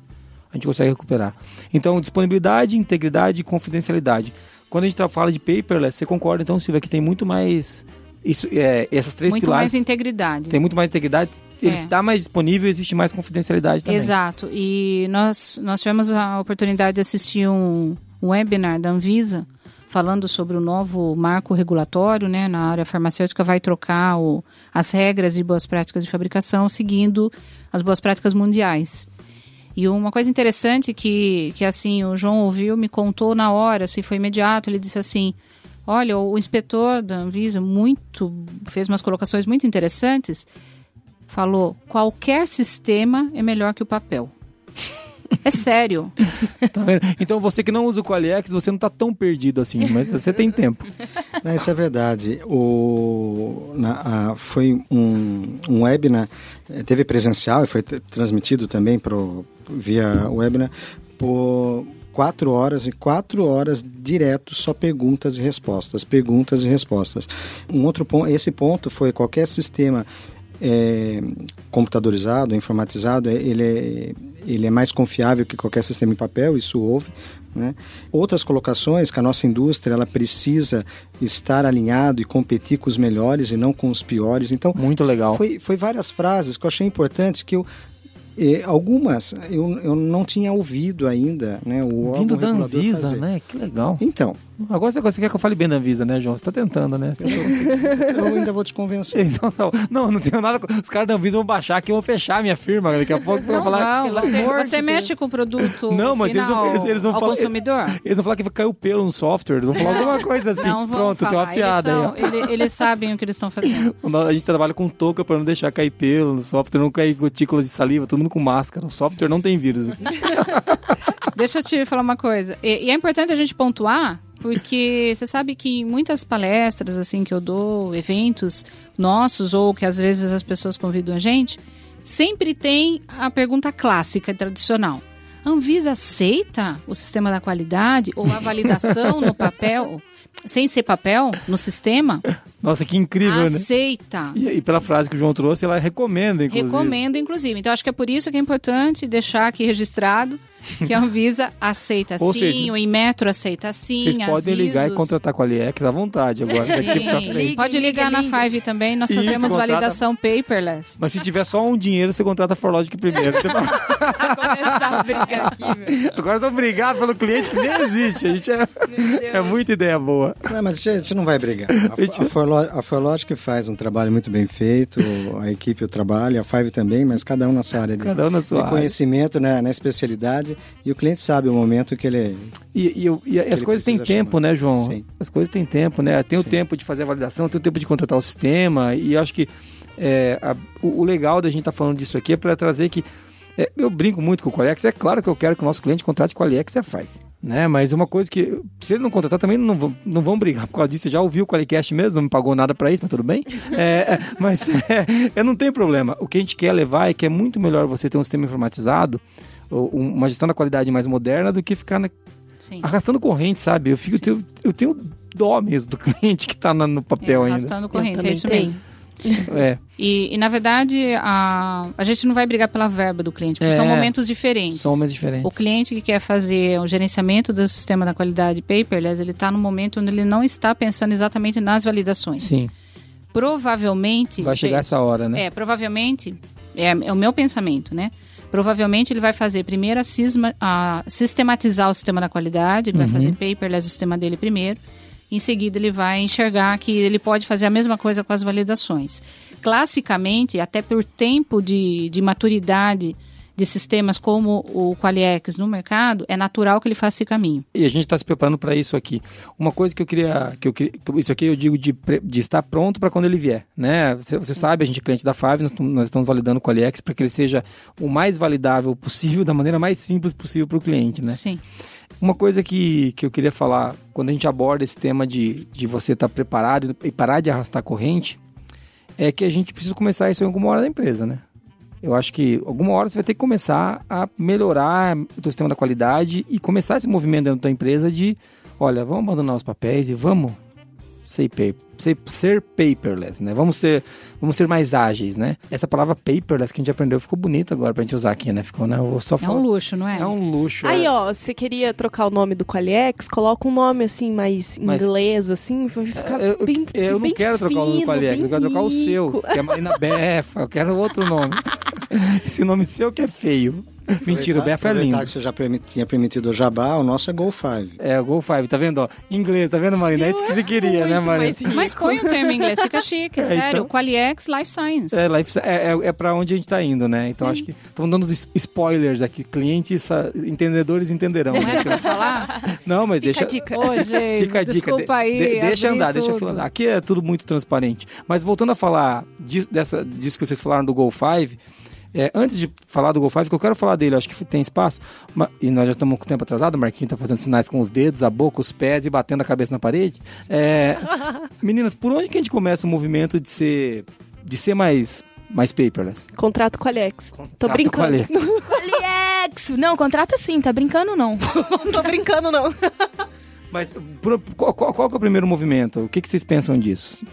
Speaker 1: a gente consegue recuperar. Então, disponibilidade, integridade e confidencialidade. Quando a gente fala de paperless, você concorda então, Silvia, que tem muito mais isso, é, essas três
Speaker 5: Muito
Speaker 1: pilares.
Speaker 5: mais integridade.
Speaker 1: Tem muito mais integridade, ele
Speaker 5: É.
Speaker 1: está mais disponível existe mais confidencialidade também.
Speaker 5: Exato. E nós, nós tivemos a oportunidade de assistir um webinar da Anvisa falando sobre o novo marco regulatório né, na área farmacêutica, vai trocar o, as regras e boas práticas de fabricação seguindo as boas práticas mundiais. E uma coisa interessante que, que assim, o João ouviu, me contou na hora, assim, foi imediato, ele disse assim, olha, o inspetor da Anvisa muito, fez umas colocações muito interessantes, falou, qualquer sistema é melhor que o papel. [laughs] É sério.
Speaker 1: Tá vendo? Então você que não usa o Qualiex, você não está tão perdido assim, mas você tem tempo.
Speaker 6: Não, isso é verdade. O, na- a- foi um, um webinar, eh, teve presencial e foi transmitido também pro, via webinar por quatro horas e quatro horas direto só perguntas e respostas, perguntas e respostas. Um outro ponto, esse ponto foi qualquer sistema é, computadorizado, informatizado, ele é, ele é mais confiável que qualquer sistema em papel, isso houve. Né? Outras colocações que a nossa indústria ela precisa estar alinhado e competir com os melhores e não com os piores. Então,
Speaker 1: Muito legal.
Speaker 6: foi, foi várias frases que eu achei importantes que eu eh, algumas eu, eu não tinha ouvido ainda, né? O
Speaker 1: Vindo
Speaker 6: órgão
Speaker 1: da Anvisa,
Speaker 6: fazer.
Speaker 1: né? Que legal.
Speaker 6: Então,
Speaker 1: Agora você quer que eu fale bem da Anvisa, né, João? Você está tentando, né? Você
Speaker 6: eu ainda vou te convencer. [laughs]
Speaker 1: Então, não, não, não tenho nada. Os caras da Anvisa vão baixar aqui e vão fechar a minha firma. Daqui a pouco vão
Speaker 5: Não
Speaker 1: falar.
Speaker 3: pelo
Speaker 5: você,
Speaker 3: amor
Speaker 5: você
Speaker 3: de
Speaker 5: mexe
Speaker 3: Deus.
Speaker 5: com o produto
Speaker 1: Não, mas eles
Speaker 5: final
Speaker 1: vão- eles- eles vão
Speaker 5: ao
Speaker 1: falar-
Speaker 5: consumidor?
Speaker 1: Eles vão falar que caiu pelo no software, eles vão falar alguma coisa assim.
Speaker 5: Não
Speaker 1: Pronto,
Speaker 5: falar.
Speaker 1: tem uma piada
Speaker 5: eles,
Speaker 1: aí.
Speaker 5: são-
Speaker 1: ó.
Speaker 5: ele- eles sabem o que eles estão fazendo. [laughs]
Speaker 1: A gente trabalha com touca para não deixar cair pelo no software, não cair gotículas de saliva, todo mundo com máscara. O software não tem vírus. [laughs]
Speaker 5: Deixa eu te falar uma coisa. E, e é importante a gente pontuar, porque você sabe que em muitas palestras assim que eu dou, eventos nossos, ou que às vezes as pessoas convidam a gente, sempre tem a pergunta clássica e tradicional. Anvisa aceita o sistema da qualidade ou a validação no papel, sem ser papel, no sistema?
Speaker 1: Nossa, que incrível, né?
Speaker 5: Aceita.
Speaker 1: E, e pela frase que o João trouxe, ela recomenda, inclusive.
Speaker 5: Recomendo, inclusive. Então, acho que é por isso que é importante deixar aqui registrado que a Anvisa aceita
Speaker 1: Ou
Speaker 5: sim,
Speaker 1: seja,
Speaker 5: o Inmetro aceita sim,
Speaker 1: Vocês podem ligar e
Speaker 5: ISOs.
Speaker 1: contratar com a Aliex à vontade agora, daqui pra
Speaker 5: Sim,
Speaker 1: frente.
Speaker 5: pode ligar
Speaker 4: liga,
Speaker 5: na Five também, nós
Speaker 1: Isso,
Speaker 5: fazemos
Speaker 1: contrata-
Speaker 5: validação paperless.
Speaker 1: Mas se tiver só um dinheiro, você contrata a Forlogic primeiro. [laughs]
Speaker 4: a brigar aqui.
Speaker 1: Agora vamos brigar pelo cliente que nem existe. A gente é, é muita ideia boa.
Speaker 6: Não, mas a gente- não vai brigar. A, a, a Forlogic faz um trabalho muito bem feito, a equipe o trabalho, a Five também, mas cada um na sua área de,
Speaker 1: Cada um na sua área.
Speaker 6: conhecimento, né, na especialidade, e o cliente sabe o momento que ele...
Speaker 1: E, e e as coisas têm tempo,
Speaker 6: chamar.
Speaker 1: né, João?
Speaker 6: Sim.
Speaker 1: As coisas têm tempo, né? Tem o
Speaker 6: Sim.
Speaker 1: tempo de fazer a validação, tem o tempo de contratar o sistema. E acho que é, a- o, o legal da gente estar falando disso aqui é para trazer que. é, eu brinco muito com o Qualiex. É claro que eu quero que o nosso cliente contrate Qualiex e a Five. Né? Mas uma coisa que, se ele não contratar, também não vão, não vão brigar por causa disso. Você já ouviu o Qualicast mesmo, não me pagou nada para isso, mas tudo bem. [laughs] É, é, mas [laughs] é, é, não tem problema. O que a gente quer levar é que é muito melhor você ter um sistema informatizado, um- uma gestão da qualidade mais moderna, do que ficar na,
Speaker 5: Sim.
Speaker 1: arrastando corrente, sabe? Eu, fico, eu, tenho, eu tenho dó mesmo do [laughs] cliente que tá na- no papel
Speaker 5: É,
Speaker 1: ainda.
Speaker 5: arrastando
Speaker 3: Eu
Speaker 5: corrente, é isso
Speaker 3: tenho.
Speaker 5: mesmo.
Speaker 1: É,
Speaker 5: E, e, na verdade, a, a gente não vai brigar pela verba do cliente, porque
Speaker 1: É.
Speaker 5: são momentos diferentes.
Speaker 1: são momentos diferentes.
Speaker 5: O cliente que quer fazer o gerenciamento do sistema da qualidade paperless, ele está no momento onde ele não está pensando exatamente nas validações.
Speaker 1: Sim,
Speaker 5: Provavelmente...
Speaker 1: vai chegar essa hora, né?
Speaker 5: É, provavelmente, é, é o meu pensamento, né? Provavelmente ele vai fazer primeiro a, cisma, a sistematizar o sistema da qualidade, ele vai fazer paperless o sistema dele primeiro. Em seguida, ele vai enxergar que ele pode fazer a mesma coisa com as validações. Classicamente, até por tempo de, de maturidade de sistemas como o Qualiex no mercado, é natural que ele faça esse caminho.
Speaker 1: E a gente está se preparando para isso aqui. Uma coisa que eu queria, que eu queria, isso aqui eu digo de, de estar pronto para quando ele vier, né? Você, você, sabe, a gente é cliente da Five, nós, nós estamos validando o Qualiex para que ele seja o mais validável possível, [laughs] da maneira mais simples possível para o cliente, né?
Speaker 5: Sim.
Speaker 1: Uma coisa que, que eu queria falar, quando a gente aborda esse tema de, de você estar tá preparado e parar de arrastar corrente, é que a gente precisa começar isso em alguma hora da empresa, né? Eu acho que alguma hora você vai ter que começar a melhorar o teu sistema da qualidade e começar esse movimento dentro da empresa de, olha, vamos abandonar os papéis e vamos ser, ser, ser paperless, né? Vamos ser, vamos ser mais ágeis, né? Essa palavra paperless que a gente aprendeu ficou bonita agora pra gente usar aqui, né? Ficou, né? Eu só
Speaker 5: é um luxo, não é?
Speaker 1: É um luxo.
Speaker 3: Aí,
Speaker 1: é.
Speaker 3: ó, você queria trocar o nome do Qualiex, coloca um nome assim, mais
Speaker 1: Mas-
Speaker 3: inglês, assim, vai ficar
Speaker 1: Eu, eu-
Speaker 3: bem
Speaker 1: eu não
Speaker 3: bem
Speaker 1: quero trocar o nome do
Speaker 3: fino,
Speaker 1: Qualiex, eu quero trocar o seu, que é Marina Befa, eu quero outro nome. [laughs] Esse nome seu que é feio. Mentira, o Befa é lindo.
Speaker 6: que você já permi- tinha permitido o jabá, o nosso é Go 5.
Speaker 1: É, o Gol 5, tá vendo? Ó, inglês, tá vendo, Marina? É isso que você queria, né, Marina?
Speaker 3: rico.
Speaker 5: Mas põe o termo em inglês, fica chique, [laughs]
Speaker 1: É,
Speaker 5: sério.
Speaker 1: então-
Speaker 5: Qualiex Life Science.
Speaker 1: É, life, é, é, é pra onde a gente tá indo, né? Então acho que estamos dando spoilers aqui. Clientes, entendedores entenderão.
Speaker 5: Não
Speaker 1: né?
Speaker 5: era pra falar? [laughs]
Speaker 1: Não, mas
Speaker 3: Fica
Speaker 1: deixa.
Speaker 3: a dica.
Speaker 5: Ô, gente, [laughs]
Speaker 1: Fica a dica.
Speaker 5: desculpa aí.
Speaker 1: de- deixa andar, deixa
Speaker 5: tudo.
Speaker 1: fila andar. Aqui é tudo muito transparente. Mas voltando a falar disso, dessa, disso que vocês falaram do Gol 5, é, antes de falar do Gol 5, que eu quero falar dele, acho que tem espaço, ma- e nós já estamos com o tempo atrasado, o Marquinhos está fazendo sinais com os dedos, a boca, os pés e batendo a cabeça na parede. É, [laughs] meninas, por onde que a gente começa o movimento de ser, de ser mais, mais paperless?
Speaker 3: Contrato Qualiex. Tô
Speaker 1: Trato
Speaker 3: brincando.
Speaker 1: Qualiex.
Speaker 4: Qualiex! [laughs] Não, contrata sim, tá brincando não. [laughs]
Speaker 3: Tô brincando, não.
Speaker 1: Mas por- qual, qual- qual que é o primeiro movimento? O que, que vocês pensam disso?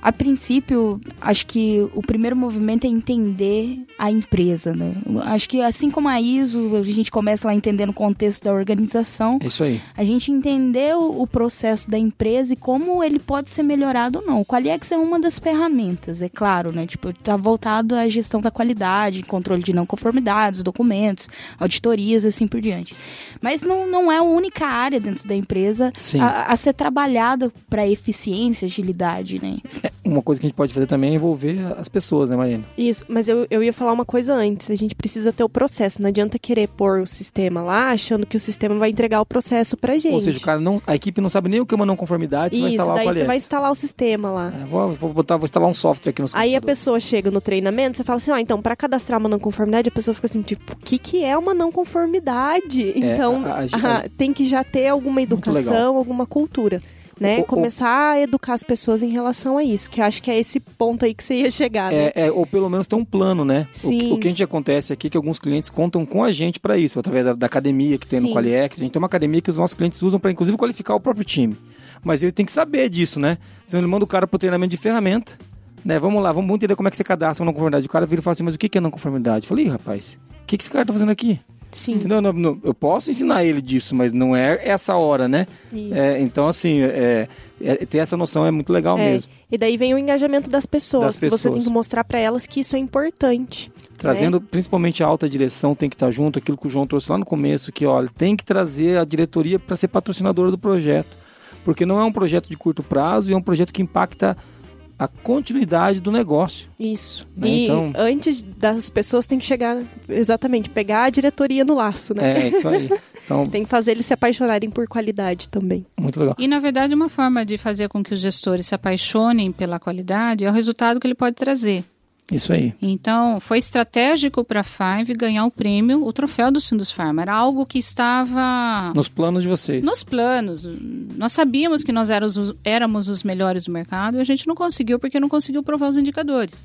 Speaker 4: A princípio, acho que o primeiro movimento é entender a empresa, né? Acho que assim como a ISO, a gente começa lá entendendo o contexto da organização,
Speaker 1: É isso aí.
Speaker 4: a gente entendeu o processo da empresa e como ele pode ser melhorado ou não. O Qualiex é uma das ferramentas, é claro, né? Tipo, tá voltado à gestão da qualidade, controle de não conformidades, documentos, auditorias, assim por diante. Mas não, não é a única área dentro da empresa a, a ser trabalhada para eficiência, agilidade, né?
Speaker 1: Uma coisa que a gente pode fazer também é envolver as pessoas, né, Marina?
Speaker 3: Isso, mas eu, eu ia falar uma coisa antes. A gente precisa ter o processo. Não adianta querer pôr o sistema lá achando que o sistema vai entregar o processo pra gente.
Speaker 1: Ou seja, o cara não, a equipe não sabe nem o que é uma não conformidade, você vai
Speaker 3: Isso,
Speaker 1: instalar
Speaker 3: daí
Speaker 1: o
Speaker 3: você vai instalar o sistema lá.
Speaker 1: É, vou, vou botar, vou instalar um software aqui no
Speaker 3: Aí a pessoa chega no treinamento, você fala assim, ó, então, pra cadastrar uma não conformidade, a pessoa fica assim, tipo, o que que é uma não conformidade? então,
Speaker 1: a- a-
Speaker 3: ah, tem que já ter alguma educação, alguma cultura, né?
Speaker 1: O- o-
Speaker 3: Começar a educar as pessoas em relação a isso, que eu acho que é esse ponto aí que você ia chegar, né?
Speaker 1: É, é, ou pelo menos ter um plano, né? O, que-
Speaker 3: Sim.
Speaker 1: o que a gente acontece aqui é que alguns clientes contam com a gente para isso, através da, da academia que tem no
Speaker 3: Sim.
Speaker 1: Qualiex. A gente tem uma academia que os nossos clientes usam para, inclusive, qualificar o próprio time. Mas ele tem que saber disso, né? Senão ele manda o cara pro treinamento de ferramenta, né? Vamos lá, vamos entender como é que você cadastra uma não conformidade. O cara vira e fala assim, mas o que é não conformidade? Eu falei, rapaz, o que, que esse cara tá fazendo aqui?
Speaker 3: Sim,
Speaker 1: Entendeu? Não, não, eu posso ensinar ele disso, mas não é essa hora, né?
Speaker 3: isso.
Speaker 1: É, então, assim, é, é, ter essa noção é muito legal
Speaker 3: É,
Speaker 1: mesmo.
Speaker 3: E daí vem o engajamento das pessoas,
Speaker 1: Das
Speaker 3: que você
Speaker 1: pessoas.
Speaker 3: tem que mostrar pra elas que isso é importante.
Speaker 1: Trazendo principalmente a alta direção, tem que estar junto, aquilo que o João trouxe lá no começo, que olha, tem que trazer a diretoria para ser patrocinadora do projeto. Porque não é um projeto de curto prazo e é um projeto que impacta a continuidade do negócio.
Speaker 3: Isso.
Speaker 1: Né,
Speaker 3: E
Speaker 1: então-
Speaker 3: antes das pessoas tem que chegar, exatamente, pegar a diretoria no laço, né?
Speaker 1: É isso aí. Então, [laughs]
Speaker 3: Tem que fazer eles se apaixonarem por qualidade também.
Speaker 1: muito legal.
Speaker 5: E, na verdade, uma forma de fazer com que os gestores se apaixonem pela qualidade é o resultado que ele pode trazer.
Speaker 1: Isso aí.
Speaker 5: Então, foi estratégico para a Five ganhar o prêmio, o troféu do Sindus Pharma. Era algo que estava
Speaker 1: Nos planos de vocês.
Speaker 5: nos planos. Nós sabíamos que nós éramos, os- éramos os melhores do mercado e a gente não conseguiu porque não conseguiu provar os indicadores.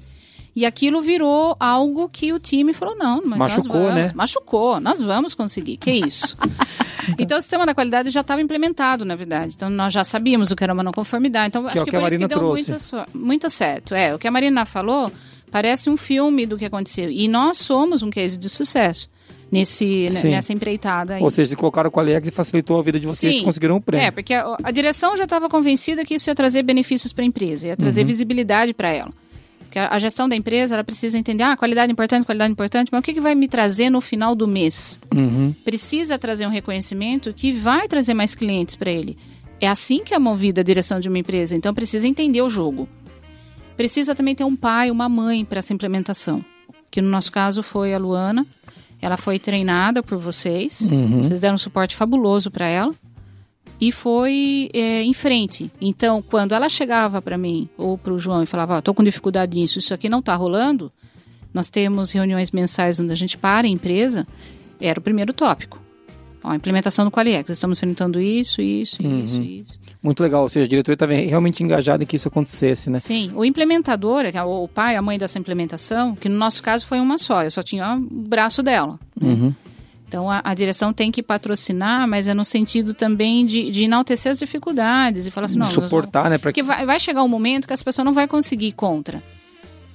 Speaker 5: E aquilo virou algo que o time falou, não, mas
Speaker 1: Machucou,
Speaker 5: nós vamos.
Speaker 1: né?
Speaker 5: Machucou, nós vamos conseguir, que isso. [laughs] então o sistema da qualidade já estava implementado, na verdade. Então nós já sabíamos o que era uma não conformidade. Então
Speaker 1: Que é
Speaker 5: acho
Speaker 1: o
Speaker 5: que,
Speaker 1: que
Speaker 5: por isso que deu muito, muito certo. É, o que a Marina falou parece um filme do que aconteceu. E nós somos um case de sucesso nesse,
Speaker 1: Sim.
Speaker 5: nessa empreitada aí.
Speaker 1: Ou seja, se colocaram o Qualiex e facilitou a vida de vocês, vocês conseguiram o prêmio.
Speaker 5: É, porque a, a direção já estava convencida que isso ia trazer benefícios para a empresa, ia trazer
Speaker 1: Uhum.
Speaker 5: visibilidade para ela. Porque a, a gestão da empresa, ela precisa entender, ah, qualidade importante, qualidade importante, mas o que, que vai me trazer no final do mês?
Speaker 1: Uhum.
Speaker 5: Precisa trazer um reconhecimento que vai trazer mais clientes para ele. É assim que é movida a direção de uma empresa. Então precisa entender o jogo. Precisa também ter um pai, uma mãe para essa implementação. Que no nosso caso foi a Luana. Ela foi treinada por vocês.
Speaker 1: Uhum.
Speaker 5: Vocês deram um suporte fabuloso para ela. E foi é, em frente. Então, quando ela chegava para mim ou para o João e falava: "Estou com dificuldade nisso, isso aqui não está rolando", nós temos reuniões mensais onde a gente para a empresa. Era o primeiro tópico. Ó, a implementação do Qualiex. Estamos enfrentando isso, isso,
Speaker 1: Uhum.
Speaker 5: isso, isso.
Speaker 1: Muito legal, ou seja, a diretoria estava realmente engajada em que isso acontecesse, né?
Speaker 5: Sim, o implementador, é o pai, a mãe dessa implementação, que no nosso caso foi uma só, eu só tinha o braço dela.
Speaker 1: Uhum.
Speaker 5: Então a, a direção tem que patrocinar, mas é no sentido também de, de enaltecer as dificuldades e falar assim, não, nós vamos-
Speaker 1: Suportar, né? Pra...
Speaker 5: Porque vai, vai chegar um momento que essa pessoa não vai conseguir ir contra.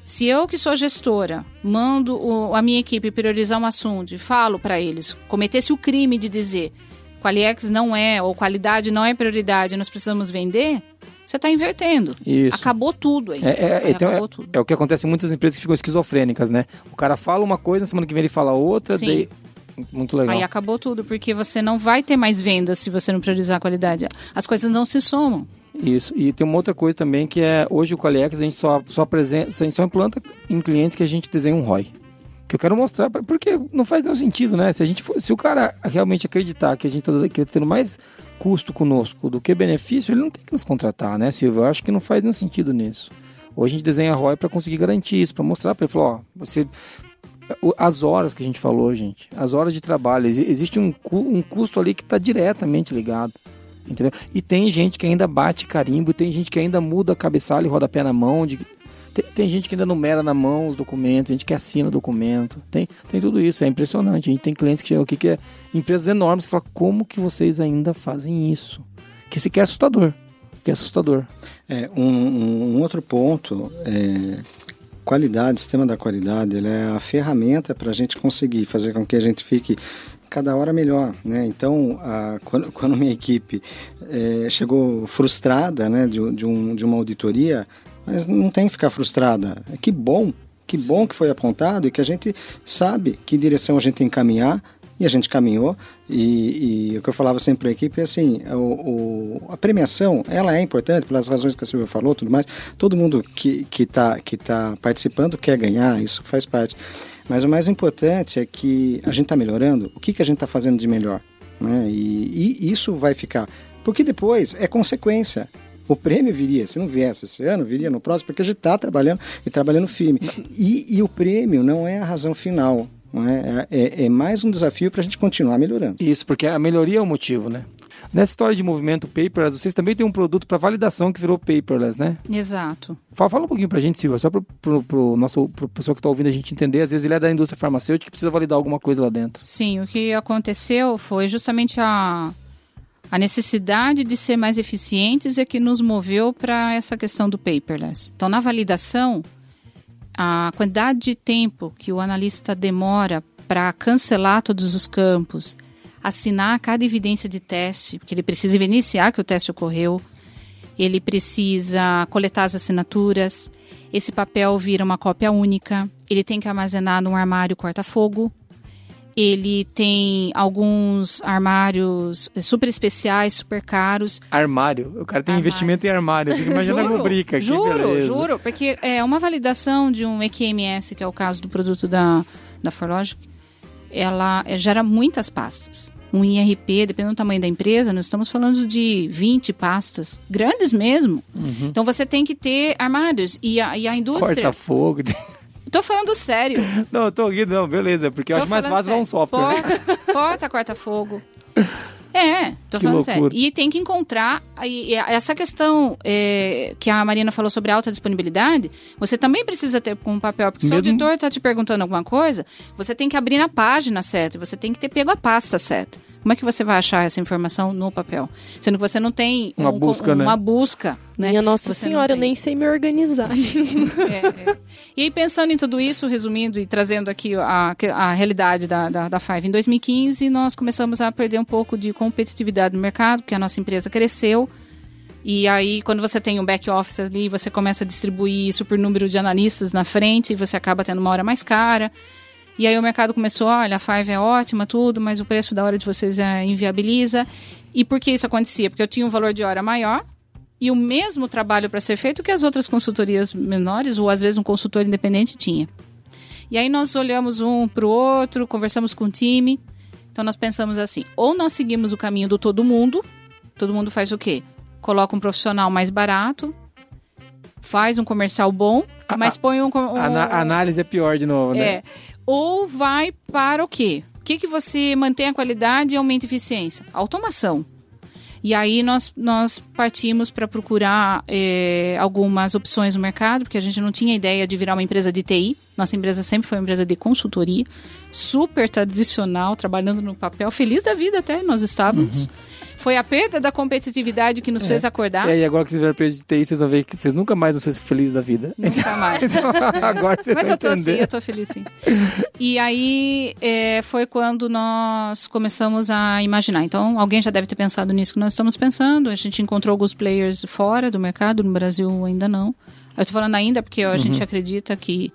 Speaker 5: Se eu, que sou gestora, mando o- a minha equipe priorizar um assunto e falo para eles, cometesse o crime de dizer Qualiex não é, ou qualidade não é prioridade, nós precisamos vender, você está invertendo.
Speaker 1: Isso.
Speaker 5: Acabou tudo aí.
Speaker 1: É, é, então,
Speaker 5: acabou
Speaker 1: é,
Speaker 5: tudo.
Speaker 1: é o que acontece em muitas empresas que ficam esquizofrênicas, né? O cara fala uma coisa, na semana que vem ele fala outra,
Speaker 5: Sim.
Speaker 1: daí... Muito legal.
Speaker 5: Aí acabou tudo, porque você não vai ter mais vendas se você não priorizar a qualidade. As coisas não se somam.
Speaker 1: Isso. E tem uma outra coisa também que é hoje o Qualiex a gente só só apresenta, a gente só implanta em clientes que a gente desenha um ROI. Que eu quero mostrar, pra- porque não faz nenhum sentido, né? Se a gente for- se o cara realmente acreditar que a gente está tendo mais custo conosco do que benefício, ele não tem que nos contratar, né, Silvio? Eu acho que não faz nenhum sentido nisso. Hoje a gente desenha ROI para conseguir garantir isso, para mostrar para ele, falar, ó, você as horas que a gente falou, gente, as horas de trabalho, exi- existe um, um custo ali que está diretamente ligado. Entendeu? E tem gente que ainda bate carimbo, tem gente que ainda muda a cabeçalho e rodapé na mão. De, tem, tem gente que ainda numera na mão os documentos, gente que assina o documento. Tem, tem tudo isso, é impressionante. A gente tem clientes que chegam aqui que é empresas enormes que falam, como que vocês ainda fazem isso? Que aqui é assustador. Que é assustador.
Speaker 6: É, um, um- um outro ponto é qualidade, sistema da qualidade, ele é a ferramenta para a gente conseguir fazer com que a gente fique cada hora melhor, né? Então, a, quando, quando minha equipe é, chegou frustrada, né, de, de, um, de uma auditoria, mas não tem que ficar frustrada. Que bom, que bom que foi apontado e que a gente sabe que direção a gente tem que caminhar e a gente caminhou e, e o que eu falava sempre para a equipe é assim o, o- a premiação ela é importante pelas razões que a Silvia falou tudo mais todo mundo que que está que tá participando quer ganhar isso faz parte mas o mais importante é que a gente está melhorando o que que a gente está fazendo de melhor né? e, e isso vai ficar porque depois é consequência o prêmio viria, se não viesse esse ano, viria no próximo, porque a gente está trabalhando e trabalhando firme. E, e o prêmio não é a razão final. Não é? É, é mais um desafio para a gente continuar melhorando.
Speaker 1: Isso, porque a melhoria é o motivo, né? Nessa história de movimento paperless, vocês também têm um produto para validação que virou paperless, né?
Speaker 5: Exato.
Speaker 1: Fala, fala um pouquinho pra gente, Silvia, só pro, pro nosso pro pessoal que tá ouvindo a gente entender. Às vezes ele é da indústria farmacêutica e precisa validar alguma coisa lá dentro.
Speaker 5: Sim, o que aconteceu foi justamente a, a necessidade de ser mais eficientes é que nos moveu para essa questão do paperless. Então, na validação, a quantidade de tempo que o analista demora para cancelar todos os campos, assinar cada evidência de teste, porque ele precisa evidenciar que o teste ocorreu, ele precisa coletar as assinaturas, esse papel vira uma cópia única, ele tem que armazenar num armário corta-fogo, ele tem alguns armários super especiais, super caros.
Speaker 1: Armário. O cara tem
Speaker 5: Armário.
Speaker 1: investimento em armário. Fica imaginando a rubrica. que
Speaker 5: juro,
Speaker 1: beleza.
Speaker 5: juro, porque é uma validação de um EQMS, que é o caso do produto da, da Forlogic, ela é, gera muitas pastas. Um IRP, dependendo do tamanho da empresa, nós estamos falando de 20 pastas, grandes mesmo. Então você tem que ter armários. E a, e a indústria.
Speaker 1: Corta fogo.
Speaker 5: Tô falando sério. [laughs]
Speaker 1: Não, eu tô rindo, não, beleza. Porque eu
Speaker 5: Tô
Speaker 1: acho mais fácil usar um software.
Speaker 5: sério. Porta, porta corta-fogo. É, tô
Speaker 1: Que
Speaker 5: falando
Speaker 1: loucura.
Speaker 5: sério. E tem que encontrar. essa questão é, que a Marina falou sobre alta disponibilidade, você também precisa ter com um papel. Porque se o
Speaker 1: Mesmo-
Speaker 5: auditor está te perguntando alguma coisa, você tem que abrir na página certa, você tem que ter pego a pasta certa. Como é que você vai achar essa informação no papel? Sendo que você não tem
Speaker 1: Uma
Speaker 5: um-
Speaker 1: busca, né?
Speaker 5: uma busca. Né?
Speaker 3: Minha Nossa
Speaker 5: Você
Speaker 3: Senhora, eu nem sei me organizar. [laughs]
Speaker 5: É, é. E aí, pensando em tudo isso, resumindo e trazendo aqui a, a realidade da, da, da Five, em 2015 nós começamos a perder um pouco de competitividade no mercado, porque a nossa empresa cresceu, E aí, quando você tem um back office ali, você começa a distribuir isso por número de analistas na frente e você acaba tendo uma hora mais cara. E aí o mercado começou, olha, a Five é ótima, tudo, mas o preço da hora de vocês é inviabiliza. E por que isso acontecia? Porque eu tinha um valor de hora maior e o mesmo trabalho para ser feito que as outras consultorias menores, ou às vezes um consultor independente tinha. E aí nós olhamos um para o outro, conversamos com o time. Então nós pensamos assim: ou nós seguimos o caminho do todo mundo, todo mundo faz o quê? Coloca um profissional mais barato, faz um comercial bom, mas põe um. um
Speaker 1: a análise é pior de novo, né?
Speaker 5: É. Ou vai para o quê? O que, que você mantém a qualidade e aumenta a eficiência? Automação. E aí nós, nós partimos para procurar é, algumas opções no mercado, porque a gente não tinha ideia de virar uma empresa de TI. Nossa empresa sempre foi uma empresa de consultoria, super tradicional, trabalhando no papel, feliz da vida até nós estávamos. Uhum. Foi a perda da competitividade que nos é. fez acordar.
Speaker 1: E aí, agora que vocês viram perda de TI, vocês vão ver que vocês nunca mais vão ser felizes da vida.
Speaker 5: Nunca mais. [laughs]
Speaker 1: então, agora vocês
Speaker 5: Mas eu tô
Speaker 1: entender.
Speaker 5: sim, eu tô feliz sim. E aí é, foi quando nós começamos a imaginar. Então, alguém já deve ter pensado nisso que nós estamos pensando. A gente encontrou alguns players fora do mercado, no Brasil ainda não. Eu tô falando ainda porque a uhum. gente acredita que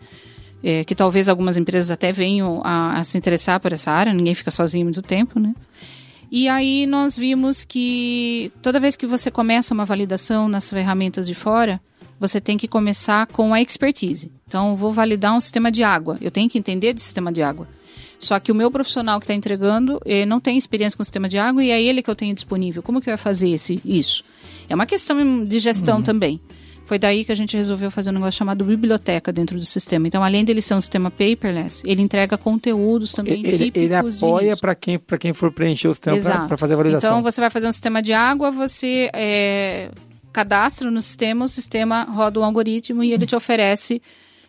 Speaker 5: é, que talvez algumas empresas até venham a, a, se interessar por essa área, ninguém fica sozinho muito tempo, né? E aí nós vimos que toda vez que você começa uma validação nas ferramentas de fora, você tem que começar com a expertise. Então, eu vou validar um sistema de água. Eu tenho que entender de sistema de água. Só que o meu profissional que está entregando não tem experiência com sistema de água e é ele que eu tenho disponível. Como que vai fazer esse, isso? É uma questão de gestão uhum. também. Foi daí que a gente resolveu fazer um negócio chamado biblioteca dentro do sistema. Então, além dele ser um sistema paperless, ele entrega conteúdos também
Speaker 1: ele,
Speaker 5: típicos
Speaker 1: Ele apoia para quem, quem for preencher o sistema para fazer a validação.
Speaker 5: Então, você vai fazer um sistema de água, você é, cadastra no sistema, o sistema roda um algoritmo e ele te oferece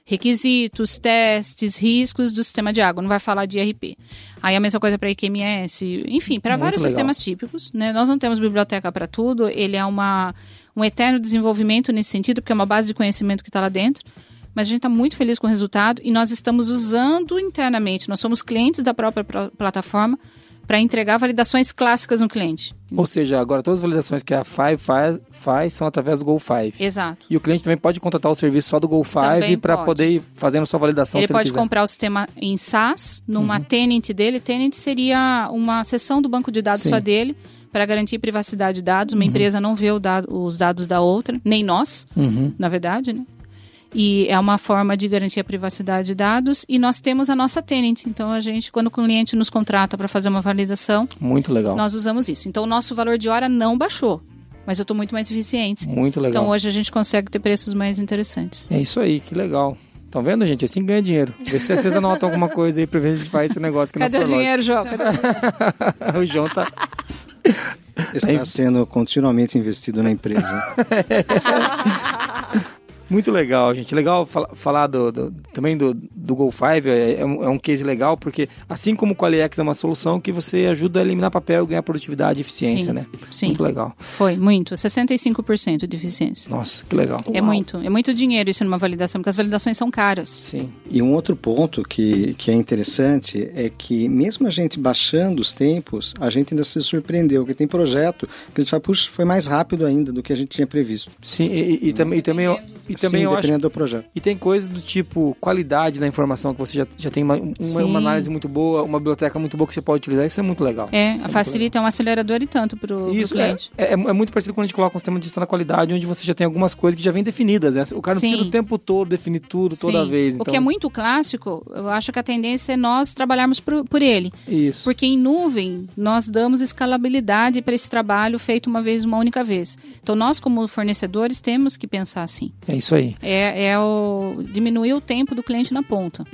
Speaker 5: requisitos, testes, riscos do sistema de água. Não vai falar de IRP. Aí a mesma coisa para IQMS, enfim, para vários legal. sistemas típicos. Né? Nós não temos biblioteca para tudo. Ele é uma um eterno desenvolvimento nesse sentido, porque é uma base de conhecimento que está lá dentro. Mas a gente está muito feliz com o resultado e nós estamos usando internamente. Nós somos clientes da própria plataforma para entregar validações clássicas no cliente.
Speaker 1: Ou seja, agora todas as validações que a Five faz, faz são através do Go5.
Speaker 5: Exato.
Speaker 1: E o cliente também pode contratar o serviço só do Go5 para poder ir fazendo sua validação
Speaker 5: ele pode
Speaker 1: ele
Speaker 5: comprar o sistema em SaaS, numa uhum. tenant dele. Tenant seria uma seção do banco de dados Sim. só dele para garantir privacidade de dados. Uma uhum. empresa não vê dado, os dados da outra, nem nós, uhum. na verdade, né? E é uma forma de garantir a privacidade de dados. E nós temos a nossa tenant. Então, a gente, quando o cliente nos contrata para fazer uma validação,
Speaker 1: muito legal.
Speaker 5: Nós usamos isso. Então, o nosso valor de hora não baixou. Mas eu estou muito mais eficiente.
Speaker 1: Muito legal.
Speaker 5: Então, hoje a gente consegue ter preços mais interessantes.
Speaker 1: É isso aí, que legal. Estão vendo, gente? Assim ganha dinheiro. Vê se vocês anotam alguma coisa aí para ver se a gente faz esse negócio aqui
Speaker 5: Cadê
Speaker 1: na
Speaker 5: o dinheiro, João? [laughs]
Speaker 1: o João tá...
Speaker 6: Está sendo continuamente investido na empresa. [laughs]
Speaker 1: Muito legal, gente. Legal falar do, do também do, do Go5. É, é, um, é, um, case legal, porque assim como o Qualiex é uma solução que você ajuda a eliminar papel e ganhar produtividade e eficiência,
Speaker 5: sim,
Speaker 1: né?
Speaker 5: Sim.
Speaker 1: Muito legal.
Speaker 5: Foi, muito. 65% de eficiência.
Speaker 1: Nossa, que legal.
Speaker 5: É Uau. muito. É muito dinheiro isso numa validação, porque as validações são caras.
Speaker 1: Sim.
Speaker 6: E um outro ponto que, que é interessante é que mesmo a gente baixando os tempos, a gente ainda se surpreendeu, que tem projeto que a gente fala, puxa, foi mais rápido ainda do que a gente tinha previsto.
Speaker 1: Sim, e, e, e também, e também e também
Speaker 6: Sim,
Speaker 1: eu
Speaker 6: dependendo
Speaker 1: acho,
Speaker 6: do projeto.
Speaker 1: E tem coisas do tipo qualidade da informação, que você já, já tem uma, uma, uma, análise muito boa, uma biblioteca muito boa que você pode utilizar. Isso é muito legal.
Speaker 5: É,
Speaker 1: Isso
Speaker 5: facilita, é um acelerador e tanto para o cliente.
Speaker 1: É, é, é, muito parecido quando a gente coloca um sistema de gestão da qualidade, onde você já tem algumas coisas que já vêm definidas. Né? O cara não
Speaker 5: Sim.
Speaker 1: precisa o tempo todo definir tudo, toda
Speaker 5: Sim.
Speaker 1: vez.
Speaker 5: O
Speaker 1: Então...
Speaker 5: que é muito clássico, eu acho que a tendência é nós trabalharmos por, por ele.
Speaker 1: Isso.
Speaker 5: Porque em nuvem, nós damos escalabilidade para esse trabalho feito uma vez, uma única vez. Então, nós, como fornecedores, temos que pensar assim.
Speaker 1: É isso aí.
Speaker 5: É, é o diminuir o tempo do cliente na ponta.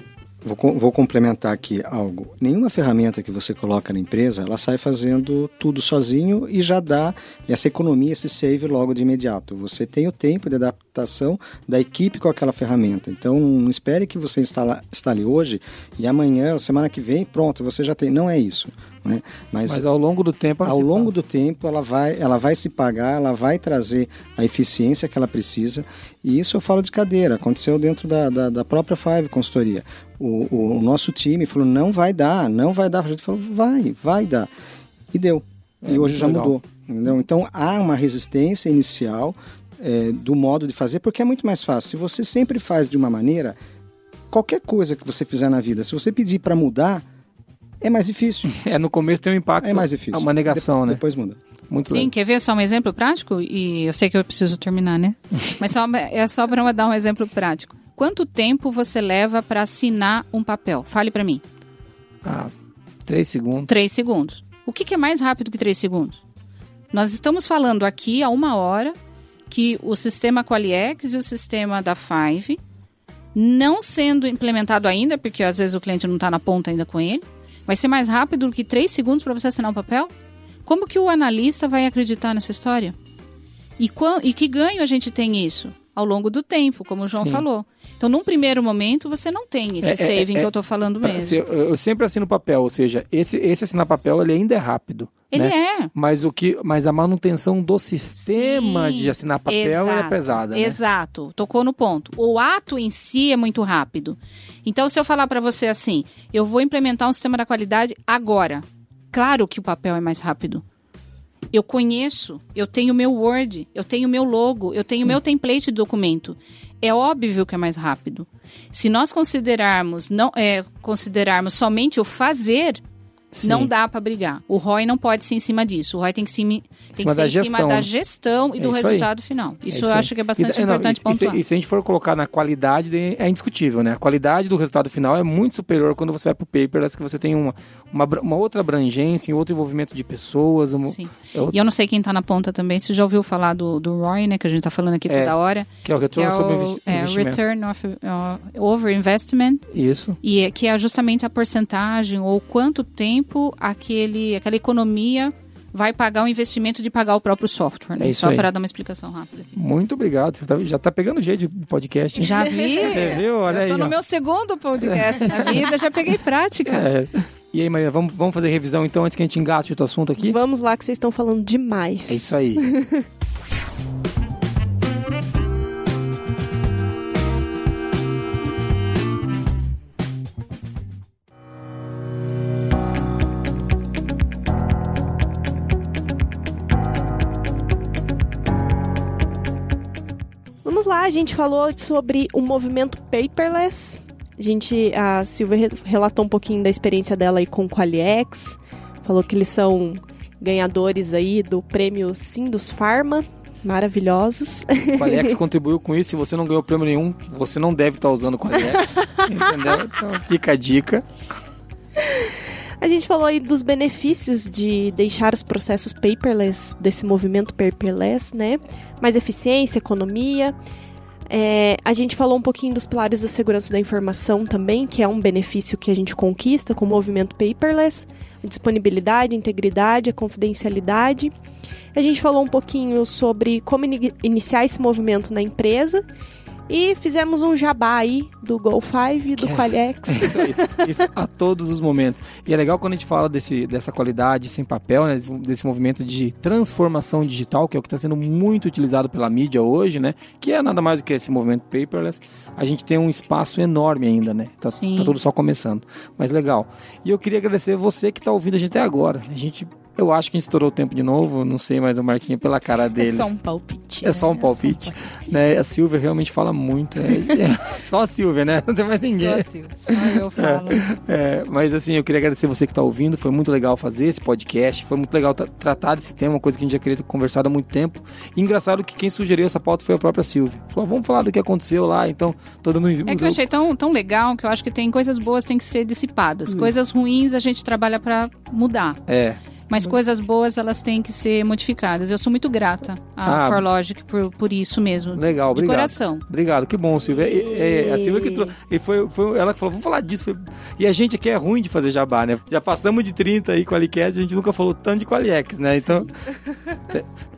Speaker 6: Vou, vou, complementar aqui algo. Nenhuma ferramenta que você coloca na empresa, ela sai fazendo tudo sozinho e já dá essa economia, esse save logo de imediato. Você tem o tempo de adaptação da equipe com aquela ferramenta. Então, não espere que você instala, instale hoje e amanhã, semana que vem, pronto, você já tem. Não é isso. Né?
Speaker 1: Mas, Mas, ao longo do tempo
Speaker 6: ao longo do tempo ela vai ela vai se pagar ela vai trazer a eficiência que ela precisa e isso eu falo de cadeira aconteceu dentro da, da, da própria Five consultoria o, o, o, nosso time falou não vai dar não vai dar a gente falou vai vai dar e deu é, e hoje já
Speaker 1: legal.
Speaker 6: mudou Entendeu? Então há uma resistência inicial é, do modo de fazer, porque é muito mais fácil. Se você sempre faz de uma maneira, qualquer coisa que você fizer na vida, se você pedir para mudar, é mais difícil. [laughs]
Speaker 1: É, no começo tem um impacto.
Speaker 6: É mais difícil.
Speaker 1: É uma negação,
Speaker 6: de
Speaker 1: né?
Speaker 6: Depois muda.
Speaker 1: Muito
Speaker 5: Sim,
Speaker 1: legal.
Speaker 5: quer ver só um exemplo prático? E eu sei que eu preciso terminar, né? [laughs] Mas só, é só para dar um exemplo prático. Quanto tempo você leva para assinar um papel? Fale para mim.
Speaker 1: Ah, três segundos.
Speaker 5: Três segundos. O que, que é mais rápido que três segundos? Nós estamos falando aqui há uma hora que o sistema Qualiex e o sistema da Five não sendo implementado ainda, porque às vezes o cliente não está na ponta ainda com ele, vai ser mais rápido do que três segundos para você assinar um papel? Como que o analista vai acreditar nessa história? E, quan- e que ganho a gente tem isso? Ao longo do tempo, como o João
Speaker 1: Sim.
Speaker 5: falou. Então, num primeiro momento, você não tem esse
Speaker 1: É, é,
Speaker 5: saving
Speaker 1: é,
Speaker 5: que eu estou falando mesmo.
Speaker 1: se- eu, sempre assino papel, ou seja, esse, esse assinar papel ele ainda é rápido.
Speaker 5: Ele
Speaker 1: né?
Speaker 5: é.
Speaker 1: Mas, o que, mas a manutenção do sistema
Speaker 5: Sim,
Speaker 1: de assinar papel é
Speaker 5: exato,
Speaker 1: pesada. né?
Speaker 5: Exato, tocou no ponto. O ato em si é muito rápido. Então, se eu falar para você assim, eu vou implementar um sistema da qualidade agora. Claro que o papel é mais rápido. Eu conheço, eu tenho meu Word, eu tenho meu logo, eu tenho meu template de documento. É óbvio que é mais rápido. Se nós considerarmos não é, considerarmos somente o fazer,
Speaker 1: Sim.
Speaker 5: não dá para brigar. O ROI não pode ser em cima disso. O ROI tem que, se, tem
Speaker 1: cima
Speaker 5: que ser em cima da gestão e
Speaker 1: É
Speaker 5: do
Speaker 1: isso aí.
Speaker 5: resultado final.
Speaker 1: É
Speaker 5: Isso, eu
Speaker 1: aí.
Speaker 5: acho que é bastante
Speaker 1: E- não,
Speaker 5: importante
Speaker 1: e- e, se,
Speaker 5: pontuar.
Speaker 1: e se a gente for colocar na qualidade, é indiscutível, né? A qualidade do resultado final é muito superior quando você vai pro paperless, que você tem uma, uma, uma outra abrangência, um outro envolvimento de pessoas. Um,
Speaker 5: Sim.
Speaker 1: é outro-
Speaker 5: E eu não sei quem tá na ponta também, você já ouviu falar do, do ROI, né? Que a gente tá falando aqui
Speaker 1: É,
Speaker 5: toda hora.
Speaker 1: que é o retorno
Speaker 5: é
Speaker 1: sobre
Speaker 5: o
Speaker 1: investi-
Speaker 5: é,
Speaker 1: investimento.
Speaker 5: Return of, uh, Over Investment.
Speaker 1: Isso.
Speaker 5: E é- que é justamente a porcentagem ou quanto tempo aquele, aquela economia vai pagar o investimento de pagar o próprio software. Né?
Speaker 1: É isso
Speaker 5: Só para dar uma explicação rápida. aqui.
Speaker 1: Muito obrigado. Você tá- já tá pegando jeito de podcast. hein?
Speaker 5: Já vi. [laughs]
Speaker 1: Você viu? Olha
Speaker 5: eu
Speaker 1: aí.
Speaker 5: tô no
Speaker 1: ó.
Speaker 5: meu segundo podcast na [laughs] vida, já peguei prática.
Speaker 1: É. E aí, Maria, vamos, vamos fazer revisão então antes que a gente engate outro assunto aqui?
Speaker 3: Vamos lá que vocês estão falando demais.
Speaker 1: É isso aí. [laughs]
Speaker 3: lá, a gente falou sobre o movimento paperless. A gente, a Silvia re- relatou um pouquinho da experiência dela aí com o Qualiex. Falou que eles são ganhadores aí do prêmio Sindus Pharma. Maravilhosos.
Speaker 1: O Qualiex [laughs] contribuiu com isso. Se você não ganhou prêmio nenhum, você não deve estar usando o Qualiex. [laughs] entendeu? Então fica a dica.
Speaker 3: A gente falou aí dos benefícios de deixar os processos paperless, desse movimento paperless, né? Mais eficiência, economia. É, a gente falou um pouquinho dos pilares da segurança da informação também, que é um benefício que a gente conquista com o movimento paperless. Disponibilidade, integridade, a confidencialidade. A gente falou um pouquinho sobre como ini- iniciar esse movimento na empresa. E fizemos um jabá aí do Go5 e do
Speaker 1: Que é-
Speaker 3: Qualiex. [laughs]
Speaker 1: Isso aí. Isso a todos os momentos. E é legal quando a gente fala desse, dessa qualidade sem papel, né? Desse, movimento de transformação digital, que é o que está sendo muito utilizado pela mídia hoje, né? Que é nada mais do que esse movimento paperless. A gente tem um espaço enorme ainda, né? Tá, tá tudo só começando. Mas legal. E eu queria agradecer você que está ouvindo a gente até agora. A gente. Eu acho que a gente estourou o tempo de novo, não sei mais o Marquinho pela cara dele.
Speaker 4: É só um palpite.
Speaker 1: É só um
Speaker 4: né?
Speaker 1: palpite. Né? A Silvia realmente fala muito. É, [laughs] é só a Silvia, né? Não tem mais ninguém.
Speaker 4: Só, assim, só eu falo.
Speaker 1: É, mas assim, eu queria agradecer você que está ouvindo. Foi muito legal fazer esse podcast. Foi muito legal tra- tratar desse tema, uma coisa que a gente já queria ter conversado há muito tempo. E engraçado que quem sugeriu essa pauta foi a própria Silvia. Falou, vamos falar do que aconteceu lá. Então, tô dando um.
Speaker 5: É que eu achei tão, tão legal que eu acho que tem coisas boas que têm que ser dissipadas. Coisas ruins a gente trabalha para mudar.
Speaker 1: É,
Speaker 5: Mas coisas boas elas têm que ser modificadas. Eu sou muito grata à
Speaker 1: Ah.
Speaker 5: ForLogic por, por isso mesmo.
Speaker 1: legal,
Speaker 5: de
Speaker 1: obrigado.
Speaker 5: coração.
Speaker 1: Obrigado, que bom, Silvia. E- e- a Silvia que trouxe. E foi, foi ela que falou, vamos falar disso. Foi- E a gente aqui é ruim de fazer jabá, né? Já passamos de 30 aí com a Alicast, a gente nunca falou tanto de Qualiex, né? Então,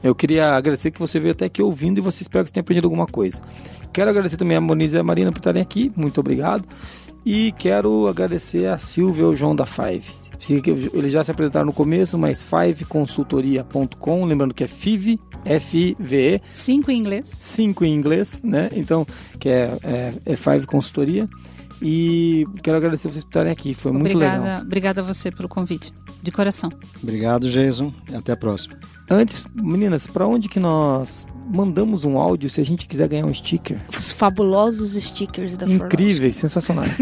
Speaker 1: eu queria agradecer que você veio até aqui ouvindo e você espero que você tenha aprendido alguma coisa. Quero agradecer também a Moniz e a Marina por estarem aqui, muito obrigado. E quero agradecer a Silvia e o João da Five. Eles já se apresentaram no começo, mas fiveconsultoria.com, lembrando que é FIV, F-I-V-E.
Speaker 5: Cinco em inglês.
Speaker 1: Cinco em inglês, né? Então, que é, é, é Five Consultoria. E quero agradecer vocês por estarem aqui, foi
Speaker 5: obrigada,
Speaker 1: muito legal.
Speaker 5: Obrigada a você pelo convite, de coração.
Speaker 6: Obrigado, Jason, e até a próxima.
Speaker 1: Antes, meninas, para onde que nós mandamos um áudio se a gente quiser ganhar um sticker?
Speaker 4: Os fabulosos stickers da
Speaker 1: Incríveis, sensacionais.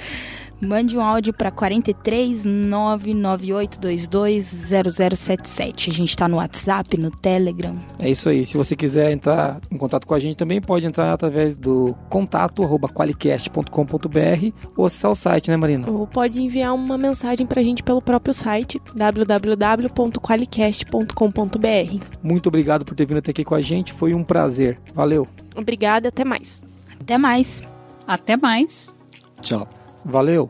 Speaker 1: [laughs]
Speaker 4: Mande um áudio para 43 998220077. A gente está no WhatsApp, no Telegram.
Speaker 1: É isso aí. Se você quiser entrar em contato com a gente também, pode entrar através do contato arroba qualicast.com.br ou acessar o site, né, Marina?
Speaker 3: Ou pode enviar uma mensagem para a gente pelo próprio site www.qualicast.com.br.
Speaker 1: Muito obrigado por ter vindo até aqui com a gente. Foi um prazer. Valeu.
Speaker 3: Obrigada, até mais.
Speaker 4: Até mais.
Speaker 5: Até mais.
Speaker 6: Tchau.
Speaker 1: Valeu!